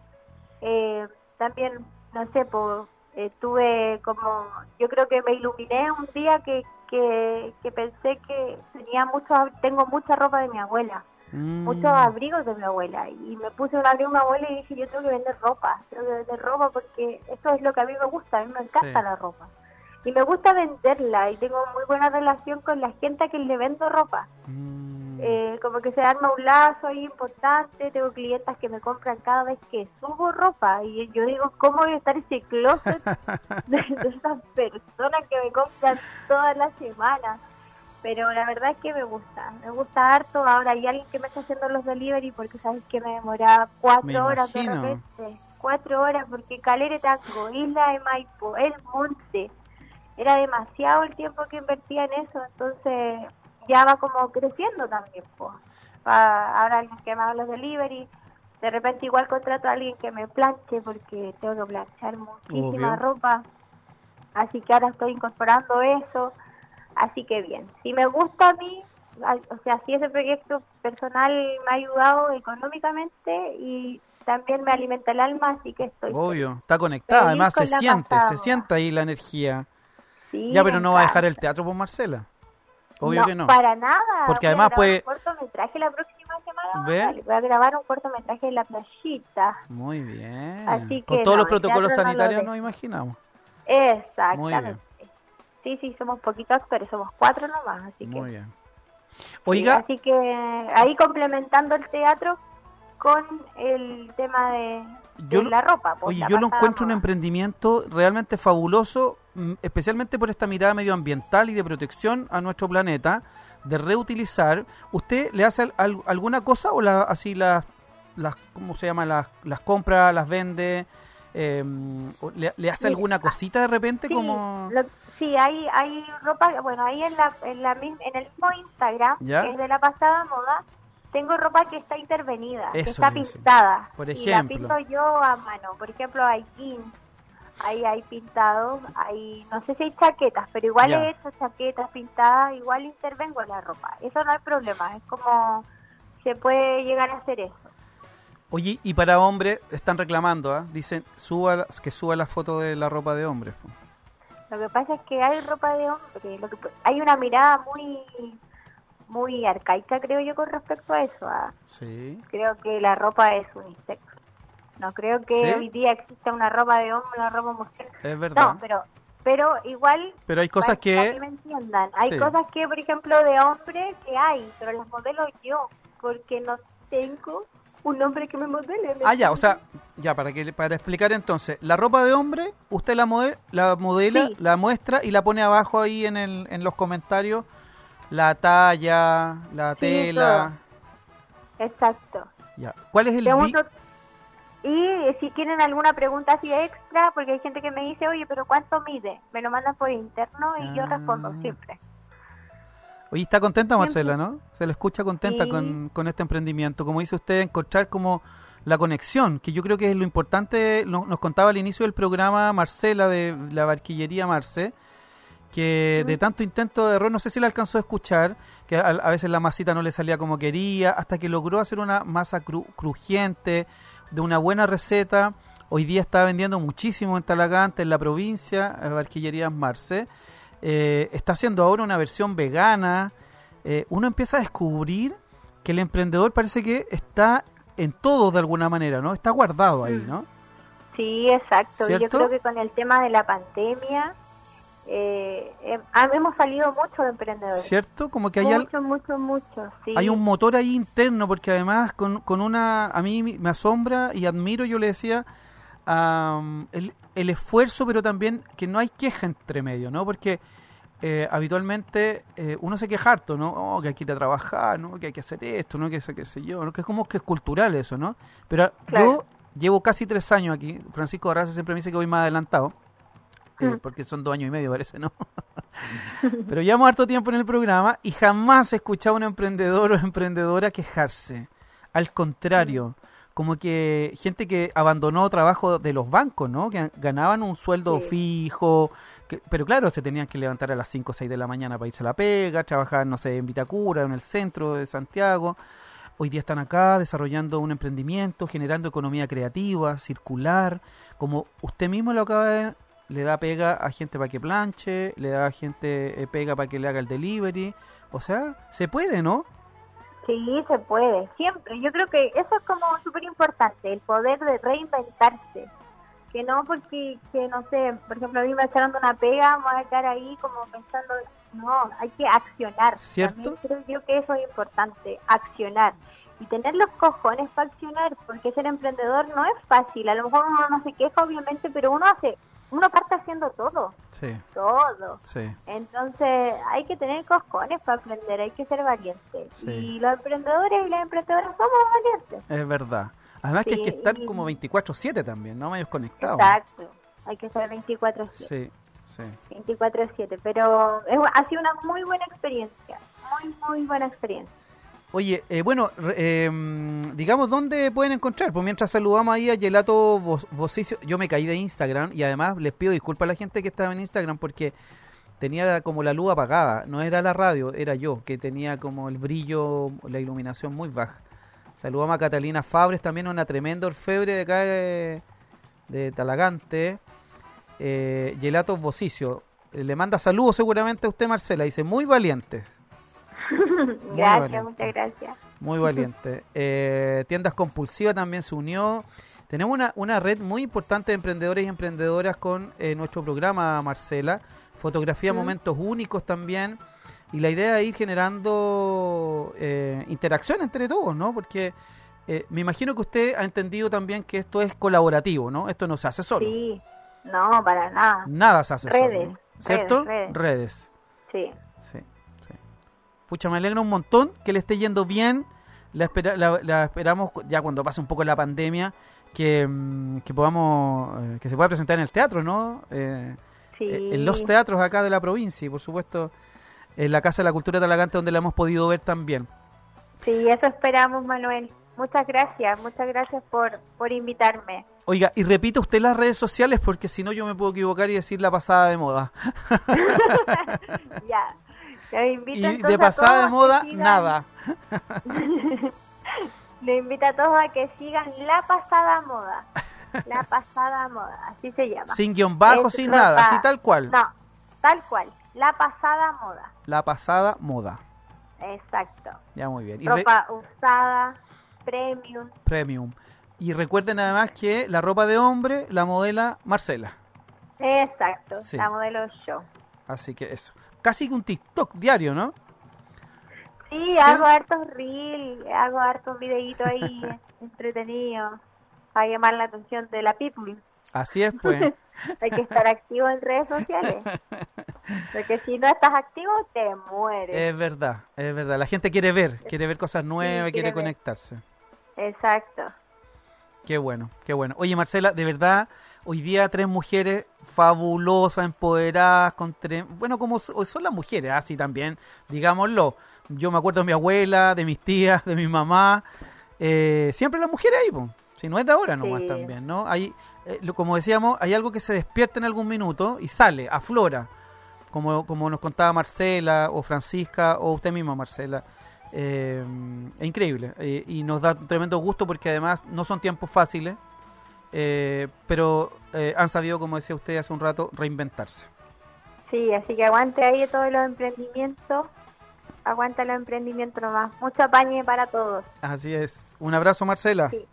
Eh, también, no sé, pues, eh, tuve como. Yo creo que me iluminé un día que, que, que pensé que tenía mucho, tengo mucha ropa de mi abuela Mm, muchos abrigos de mi abuela. Y me puse un abrigo de mi abuela y dije yo tengo que vender ropa, tengo que vender ropa porque eso es lo que a mí me gusta, a mí me encanta Sí. la ropa y me gusta venderla y tengo muy buena relación con la gente a quien le vendo ropa, mm, Eh, como que se arma un lazo ahí importante, tengo clientas que me compran cada vez que subo ropa y yo digo cómo voy a estar ese closet de, de esas personas que me compran todas las semanas pero la verdad es que me gusta, me gusta harto. Ahora hay alguien que me está haciendo los delivery porque sabes que me demoraba cuatro Me horas de repente, cuatro horas porque Calere Tango, Isla de Maipo, El Monte, era demasiado el tiempo que invertía en eso, entonces ya va como creciendo también. Pues. Ahora alguien que me haga los delivery, de repente igual contrato a alguien que me planche porque tengo que planchar muchísima Obvio. ropa. Así que ahora estoy incorporando eso. Así que bien. Si me gusta a mí, o sea, si ese proyecto personal me ha ayudado económicamente y también me alimenta el alma, así que estoy. Obvio, está conectada, además se siente, se siente ahí la energía. ya, pero no va a dejar el teatro por Marcela. Obvio que no. Para nada. Porque además puede. Un cortometraje la próxima semana. Voy a grabar un cortometraje en la playita. Muy bien. Así que Con todos los protocolos sanitarios nos imaginamos. Exactamente. Sí, sí, somos poquitos actores, somos cuatro nomás, así que. Muy bien. Oiga. así que ahí complementando el teatro con el tema de, la ropa. Pues, oye, yo lo encuentro un emprendimiento realmente fabuloso, mm, especialmente por esta mirada medioambiental y de protección a nuestro planeta, de reutilizar. ¿Usted le hace alguna cosa o la, así las, las, ¿cómo se llama? Las, las compra, las vende? Eh, le, hace alguna cosita de repente como...? Sí, hay, hay ropa, bueno, ahí en, la, en, la, en el mismo Instagram, que es de la pasada moda, tengo ropa que está intervenida, que está pintada. Por ejemplo. Y la pinto yo a mano. Por ejemplo, hay jeans, ahí hay pintados, hay, no sé si hay chaquetas, pero igual he hecho chaquetas pintadas, igual intervengo en la ropa. Eso no hay problema, es como se puede llegar a hacer eso. Oye, y para hombres están reclamando, ¿ah? dicen suba, que suba la foto de la ropa de hombres. Lo que pasa es que hay ropa de hombre, lo que, hay una mirada muy muy arcaica, creo yo, con respecto a eso. Sí. Creo que la ropa es unisex. No creo que hoy día exista una ropa de hombre, una ropa mujer. Es verdad. No, pero pero igual pero hay cosas que, me entiendan hay cosas que por ejemplo de hombre que hay pero las modelo yo porque no tengo un hombre que me modele ah ya o sea ya para que para explicar entonces la ropa de hombre usted la la modela la muestra y la pone abajo ahí en el, en los comentarios la talla, la tela. Exacto. Ya. ¿Cuál es el Y si tienen alguna pregunta así extra, porque hay gente que me dice, oye, pero ¿cuánto mide? Me lo mandan por interno y yo respondo ah. siempre. Oye, está contenta Marcela, ¿no? Se le escucha contenta con, con, este emprendimiento. Como dice usted, encontrar como la conexión, que yo creo que es lo importante, nos contaba al inicio del programa Marcela de la barquillería Marce, que de tanto intento de error, no sé si le alcanzó a escuchar, que a, veces la masita no le salía como quería, hasta que logró hacer una masa crujiente, de una buena receta. Hoy día está vendiendo muchísimo en Talagante, en la provincia, en Barquillerías Marce. Eh, está haciendo ahora una versión vegana. Eh, uno empieza a descubrir que el emprendedor parece que está en todo de alguna manera, ¿no? Está guardado ahí, ¿no? Sí, exacto. Yo creo que con el tema de la pandemia eh, hemos salido muchos emprendedores. ¿Cierto? Como que hay mucho, mucho, mucho, Hay un motor ahí interno, porque además con, con una... A mí me asombra y admiro, yo le decía, el, el, esfuerzo, pero también que no hay queja entre medio, ¿no? Porque eh, habitualmente eh, uno se queja harto, ¿no? Oh, que hay que ir a trabajar, ¿no? Que hay que hacer esto, ¿no? Que qué sé yo, ¿no? Que es como que es cultural eso, ¿no? Pero yo llevo casi tres años aquí. Francisco Arraza siempre me dice que voy más adelantado eh, mm. porque son dos años y medio parece, ¿no? Pero llevamos harto tiempo en el programa y jamás he escuchado a un emprendedor o emprendedora quejarse. Al contrario, como que gente que abandonó trabajo de los bancos, ¿no? Que ganaban un sueldo fijo, pero claro, se tenían que levantar a las 5 o 6 de la mañana para irse a la pega, trabajar, no sé, en Vitacura, en el centro de Santiago. Hoy día están acá desarrollando un emprendimiento, generando economía creativa, circular, como usted mismo lo acaba de le da pega a gente para que planche, le da a gente eh, pega para que le haga el delivery. O sea, se puede, ¿no? Sí, se puede, siempre. Yo creo que eso es como súper importante, el poder de reinventarse. Que no porque, que no sé, por ejemplo, a mí me echaron una pega, voy a estar ahí como pensando, no, hay que accionar. ¿Cierto? creo yo que eso es importante, accionar. Y tener los cojones para accionar, porque ser emprendedor no es fácil. A lo mejor uno no se queja, obviamente, pero uno hace uno parte haciendo todo. Sí. Todo. Sí. Entonces hay que tener cojones para aprender, hay que ser valiente. Y los emprendedores y las emprendedoras somos valientes. Es verdad. Además que hay que estar como 24/7 también, ¿no? Medios conectados. Exacto. Hay que estar 24/7. Sí, sí. 24/7. Pero es, ha sido una muy buena experiencia. Muy, muy buena experiencia. Oye, eh, bueno, em, digamos, ¿dónde pueden encontrar? Pues mientras saludamos ahí a Gelato Vocicio, yo me caí de Instagram y además les pido disculpas a la gente que estaba en Instagram porque tenía como la luz apagada, no era la radio, era yo, que tenía como el brillo, la iluminación muy baja. Saludamos a Catalina Fabres, también una tremenda orfebre de acá de, Talagante. Eh, Gelato Vocicio, le manda saludos seguramente a usted, Marcela, dice, muy valiente. gracias, muchas gracias. Muy valiente. Eh, tiendas Compulsivas también se unió. Tenemos una, una red muy importante de emprendedores y emprendedoras con eh, nuestro programa, Marcela. Fotografía, momentos únicos también. Y la idea es ir generando eh, interacción entre todos, ¿no? Porque eh, me imagino que usted ha entendido también que esto es colaborativo, ¿no? Esto no se hace solo. Sí, no, para nada. Nada se hace redes, solo. ¿Cierto? Redes, Sí. Sí, sí. Pucha, me alegra un montón que le esté yendo bien. La, espera, la, esperamos ya cuando pase un poco la pandemia que, mm, que podamos, eh, que se pueda presentar en el teatro, ¿no? Eh, sí. En los teatros acá de la provincia y por supuesto en la Casa de la Cultura de Talagante donde la hemos podido ver también. Sí, eso esperamos, Manuel. Muchas gracias, muchas gracias por, por invitarme. Oiga, y repite usted las redes sociales porque si no yo me puedo equivocar y decir la pasada de moda. ya. Invito y de pasada de moda, nada. Le invito a todos a que sigan la pasada moda. La pasada moda, así se llama. Sin guion bajo, sin nada, así tal cual. No, tal cual. La pasada moda. La pasada moda. Exacto. Ya muy bien. ropa usada, premium. Premium. Y recuerden además que la ropa de hombre la modela Marcela. Exacto, la modelo yo. Así que eso. Casi un TikTok diario, ¿no? Sí, hago hartos reels, hago hartos videitos ahí entretenidos para llamar la atención de la people. Así es, pues. Hay que estar activo en redes sociales. Porque si no estás activo, te mueres. Es verdad, es verdad. La gente quiere ver, quiere ver cosas nuevas, quiere, conectarse. Exacto. Qué bueno, qué bueno. Oye, Marcela, de verdad, hoy día tres mujeres fabulosas, empoderadas, con bueno, como son las mujeres, así también, digámoslo. Yo me acuerdo de mi abuela, de mis tías, de mi mamá. Eh, siempre las mujeres ahí, pues. Si no es de ahora nomás también, ¿no? Hay, eh, como decíamos, hay algo que se despierta en algún minuto y sale, aflora. Como, como nos contaba Marcela o Francisca o usted misma, Marcela. Eh, es increíble eh, y nos da tremendo gusto porque además no son tiempos fáciles, pero han sabido, como decía usted hace un rato, reinventarse. Sí, así que aguante ahí todos los emprendimientos aguanta el emprendimiento nomás. Mucho apañe para todos. Así es. Un abrazo, Marcela. Sí.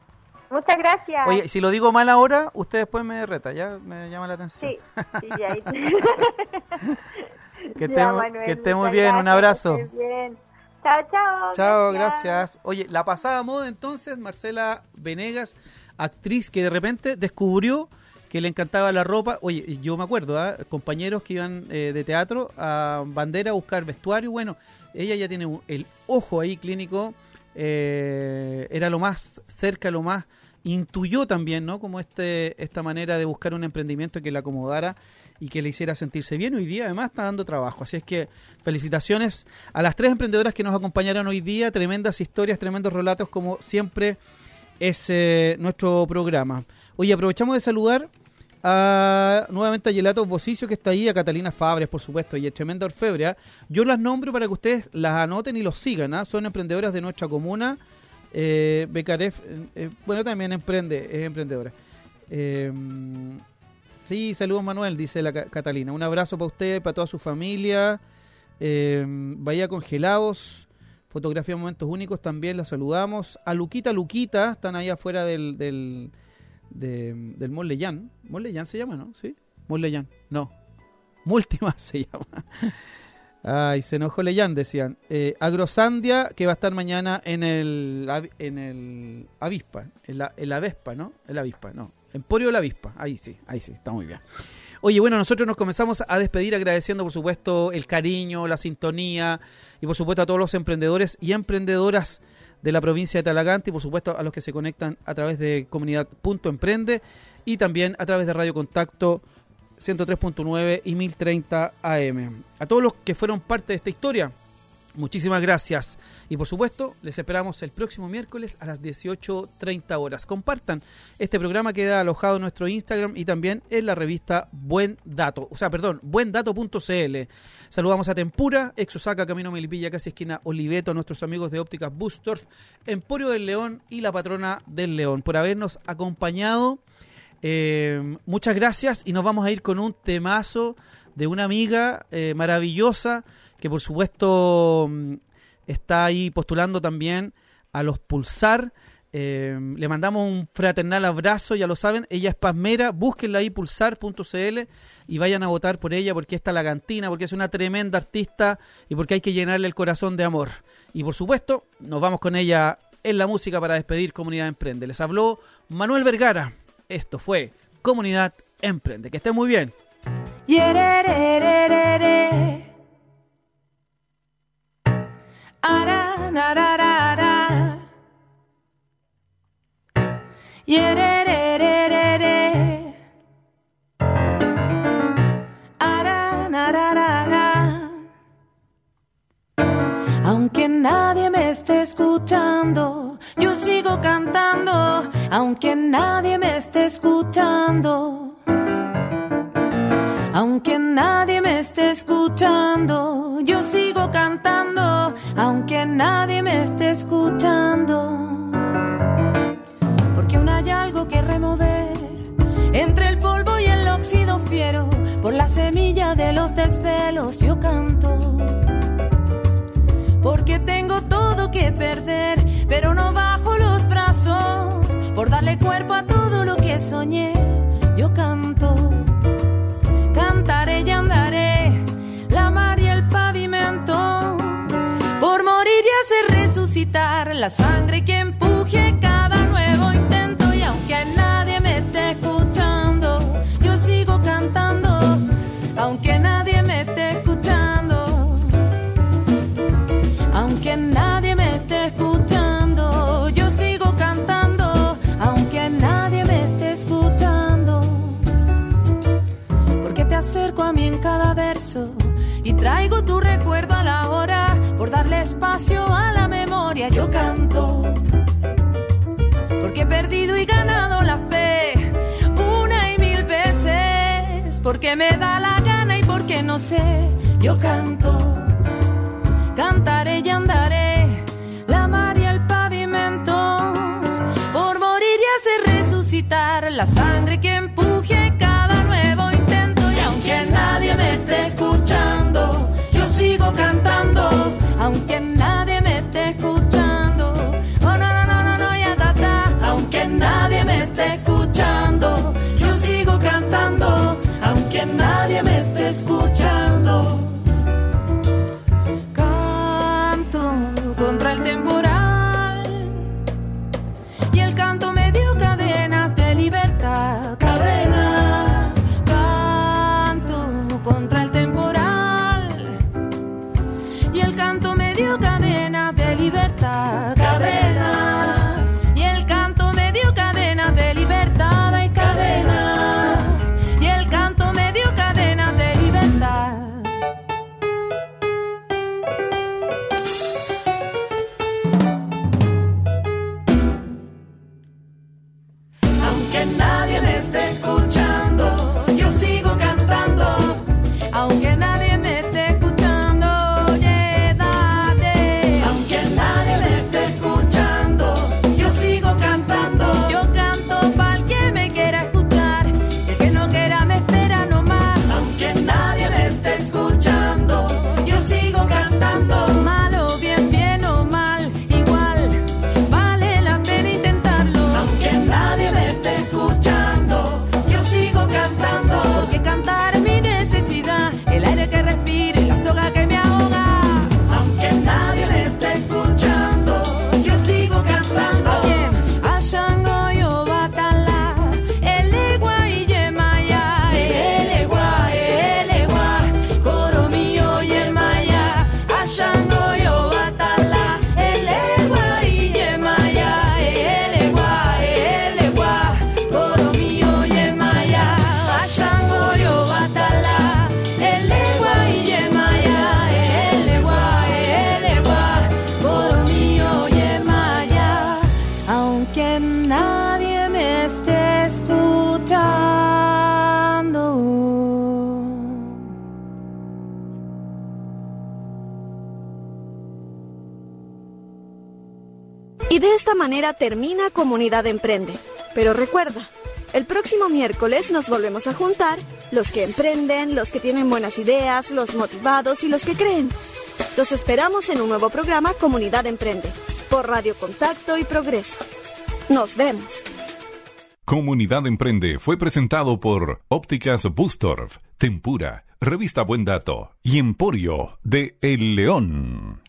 Muchas gracias. Oye, si lo digo mal ahora, usted después me reta, ya me llama la atención. Sí, sí ya. que esté, muy bien, un abrazo. Bien. Chao, chao. Chao, gracias. Oye, la pasada moda entonces, Marcela Venegas, actriz que de repente descubrió que le encantaba la ropa. Oye, yo me acuerdo, ¿ah? compañeros que iban eh, de teatro a bandera a buscar vestuario. Bueno, ella ya tiene el ojo ahí clínico, eh, era lo más cerca, lo más intuyó también, ¿no? Como este, esta manera de buscar un emprendimiento que le acomodara y que le hiciera sentirse bien. Hoy día además está dando trabajo. Así es que felicitaciones a las tres emprendedoras que nos acompañaron hoy día. Tremendas historias, tremendos relatos como siempre es eh, nuestro programa. Hoy aprovechamos de saludar a, nuevamente a Gelato Bocicio que está ahí, a Catalina Fabres, por supuesto, y a Tremenda Orfebre. ¿ah? Yo las nombro para que ustedes las anoten y los sigan. ¿ah? Son emprendedoras de nuestra comuna. Eh, Becaref, eh, bueno, también emprende, es emprendedora. Eh, sí, saludos Manuel, dice la Catalina. Un abrazo para usted, para toda su familia. Eh, vaya congelados. Fotografía momentos únicos, también la saludamos. A Luquita, Luquita, están ahí afuera del, del de, del Molleyán. Molleyán se llama, ¿no? ¿Sí? Molleyán. No. Múltima se llama. Ay, se enojó Leyán, decían. Eh, Agrosandia, que va a estar mañana en el, en el Avispa, en la, en la Vespa, ¿no? El Avispa, no. Emporio de la Avispa, ahí sí, ahí sí, está muy bien. Oye, bueno, nosotros nos comenzamos a despedir agradeciendo, por supuesto, el cariño, la sintonía y, por supuesto, a todos los emprendedores y emprendedoras de la provincia de Talagante y por supuesto a los que se conectan a través de comunidad.emprende y también a través de Radio Contacto 103.9 y 1030 AM. A todos los que fueron parte de esta historia, Muchísimas gracias. Y por supuesto, les esperamos el próximo miércoles a las 18.30 horas. Compartan este programa queda alojado en nuestro Instagram y también en la revista Buen Dato. O sea, perdón, buendato.cl. Saludamos a Tempura, ex Osaka, Camino Melipilla, casi esquina Oliveto, a nuestros amigos de Ópticas Bustorf, Emporio del León y la patrona del León por habernos acompañado. Eh, muchas gracias y nos vamos a ir con un temazo de una amiga eh, maravillosa que por supuesto mm, está ahí postulando también a los Pulsar. Eh, le mandamos un fraternal abrazo, ya lo saben, ella es Pasmera, búsquenla ahí pulsar.cl y vayan a votar por ella porque está la cantina, porque es una tremenda artista y porque hay que llenarle el corazón de amor. Y por supuesto, nos vamos con ella en la música para despedir Comunidad Emprende. Les habló Manuel Vergara. Esto fue Comunidad Emprende. Que estén muy bien. Ara. Ara. Aunque nadie me esté escuchando, yo sigo cantando. Aunque nadie me esté escuchando. Aunque nadie esté escuchando, yo sigo cantando, aunque nadie me esté escuchando. Porque aún hay algo que remover entre el polvo y el óxido fiero, por la semilla de los desvelos yo canto. Porque tengo todo que perder, pero no bajo los brazos, por darle cuerpo a todo lo que soñé, yo canto cantaré y andaré hacer resucitar la sangre que empuje cada nuevo intento. Y aunque nadie me esté escuchando, yo sigo cantando. Aunque nadie me esté escuchando, aunque nadie me esté escuchando, yo sigo cantando. Aunque nadie me esté escuchando porque te acerco a mí en cada verso y traigo tu recuerdo a la hora por darle espacio Yo canto. Porque he perdido y ganado la fe una y mil veces. Porque me da la gana y porque no sé. Yo canto, cantaré y andaré la mar y el pavimento. Por morir y hacer resucitar la sangre que escuchando. Yo sigo cantando aunque nadie me esté escuchando termina Comunidad Emprende. Pero recuerda, el próximo miércoles nos volvemos a juntar los que emprenden, los que tienen buenas ideas, los motivados y los que creen. Los esperamos en un nuevo programa Comunidad Emprende por Radio Contacto y Progreso. Nos vemos. Comunidad Emprende fue presentado por Ópticas Bustorf, Tempura, Revista Buen Dato y Emporio de El León.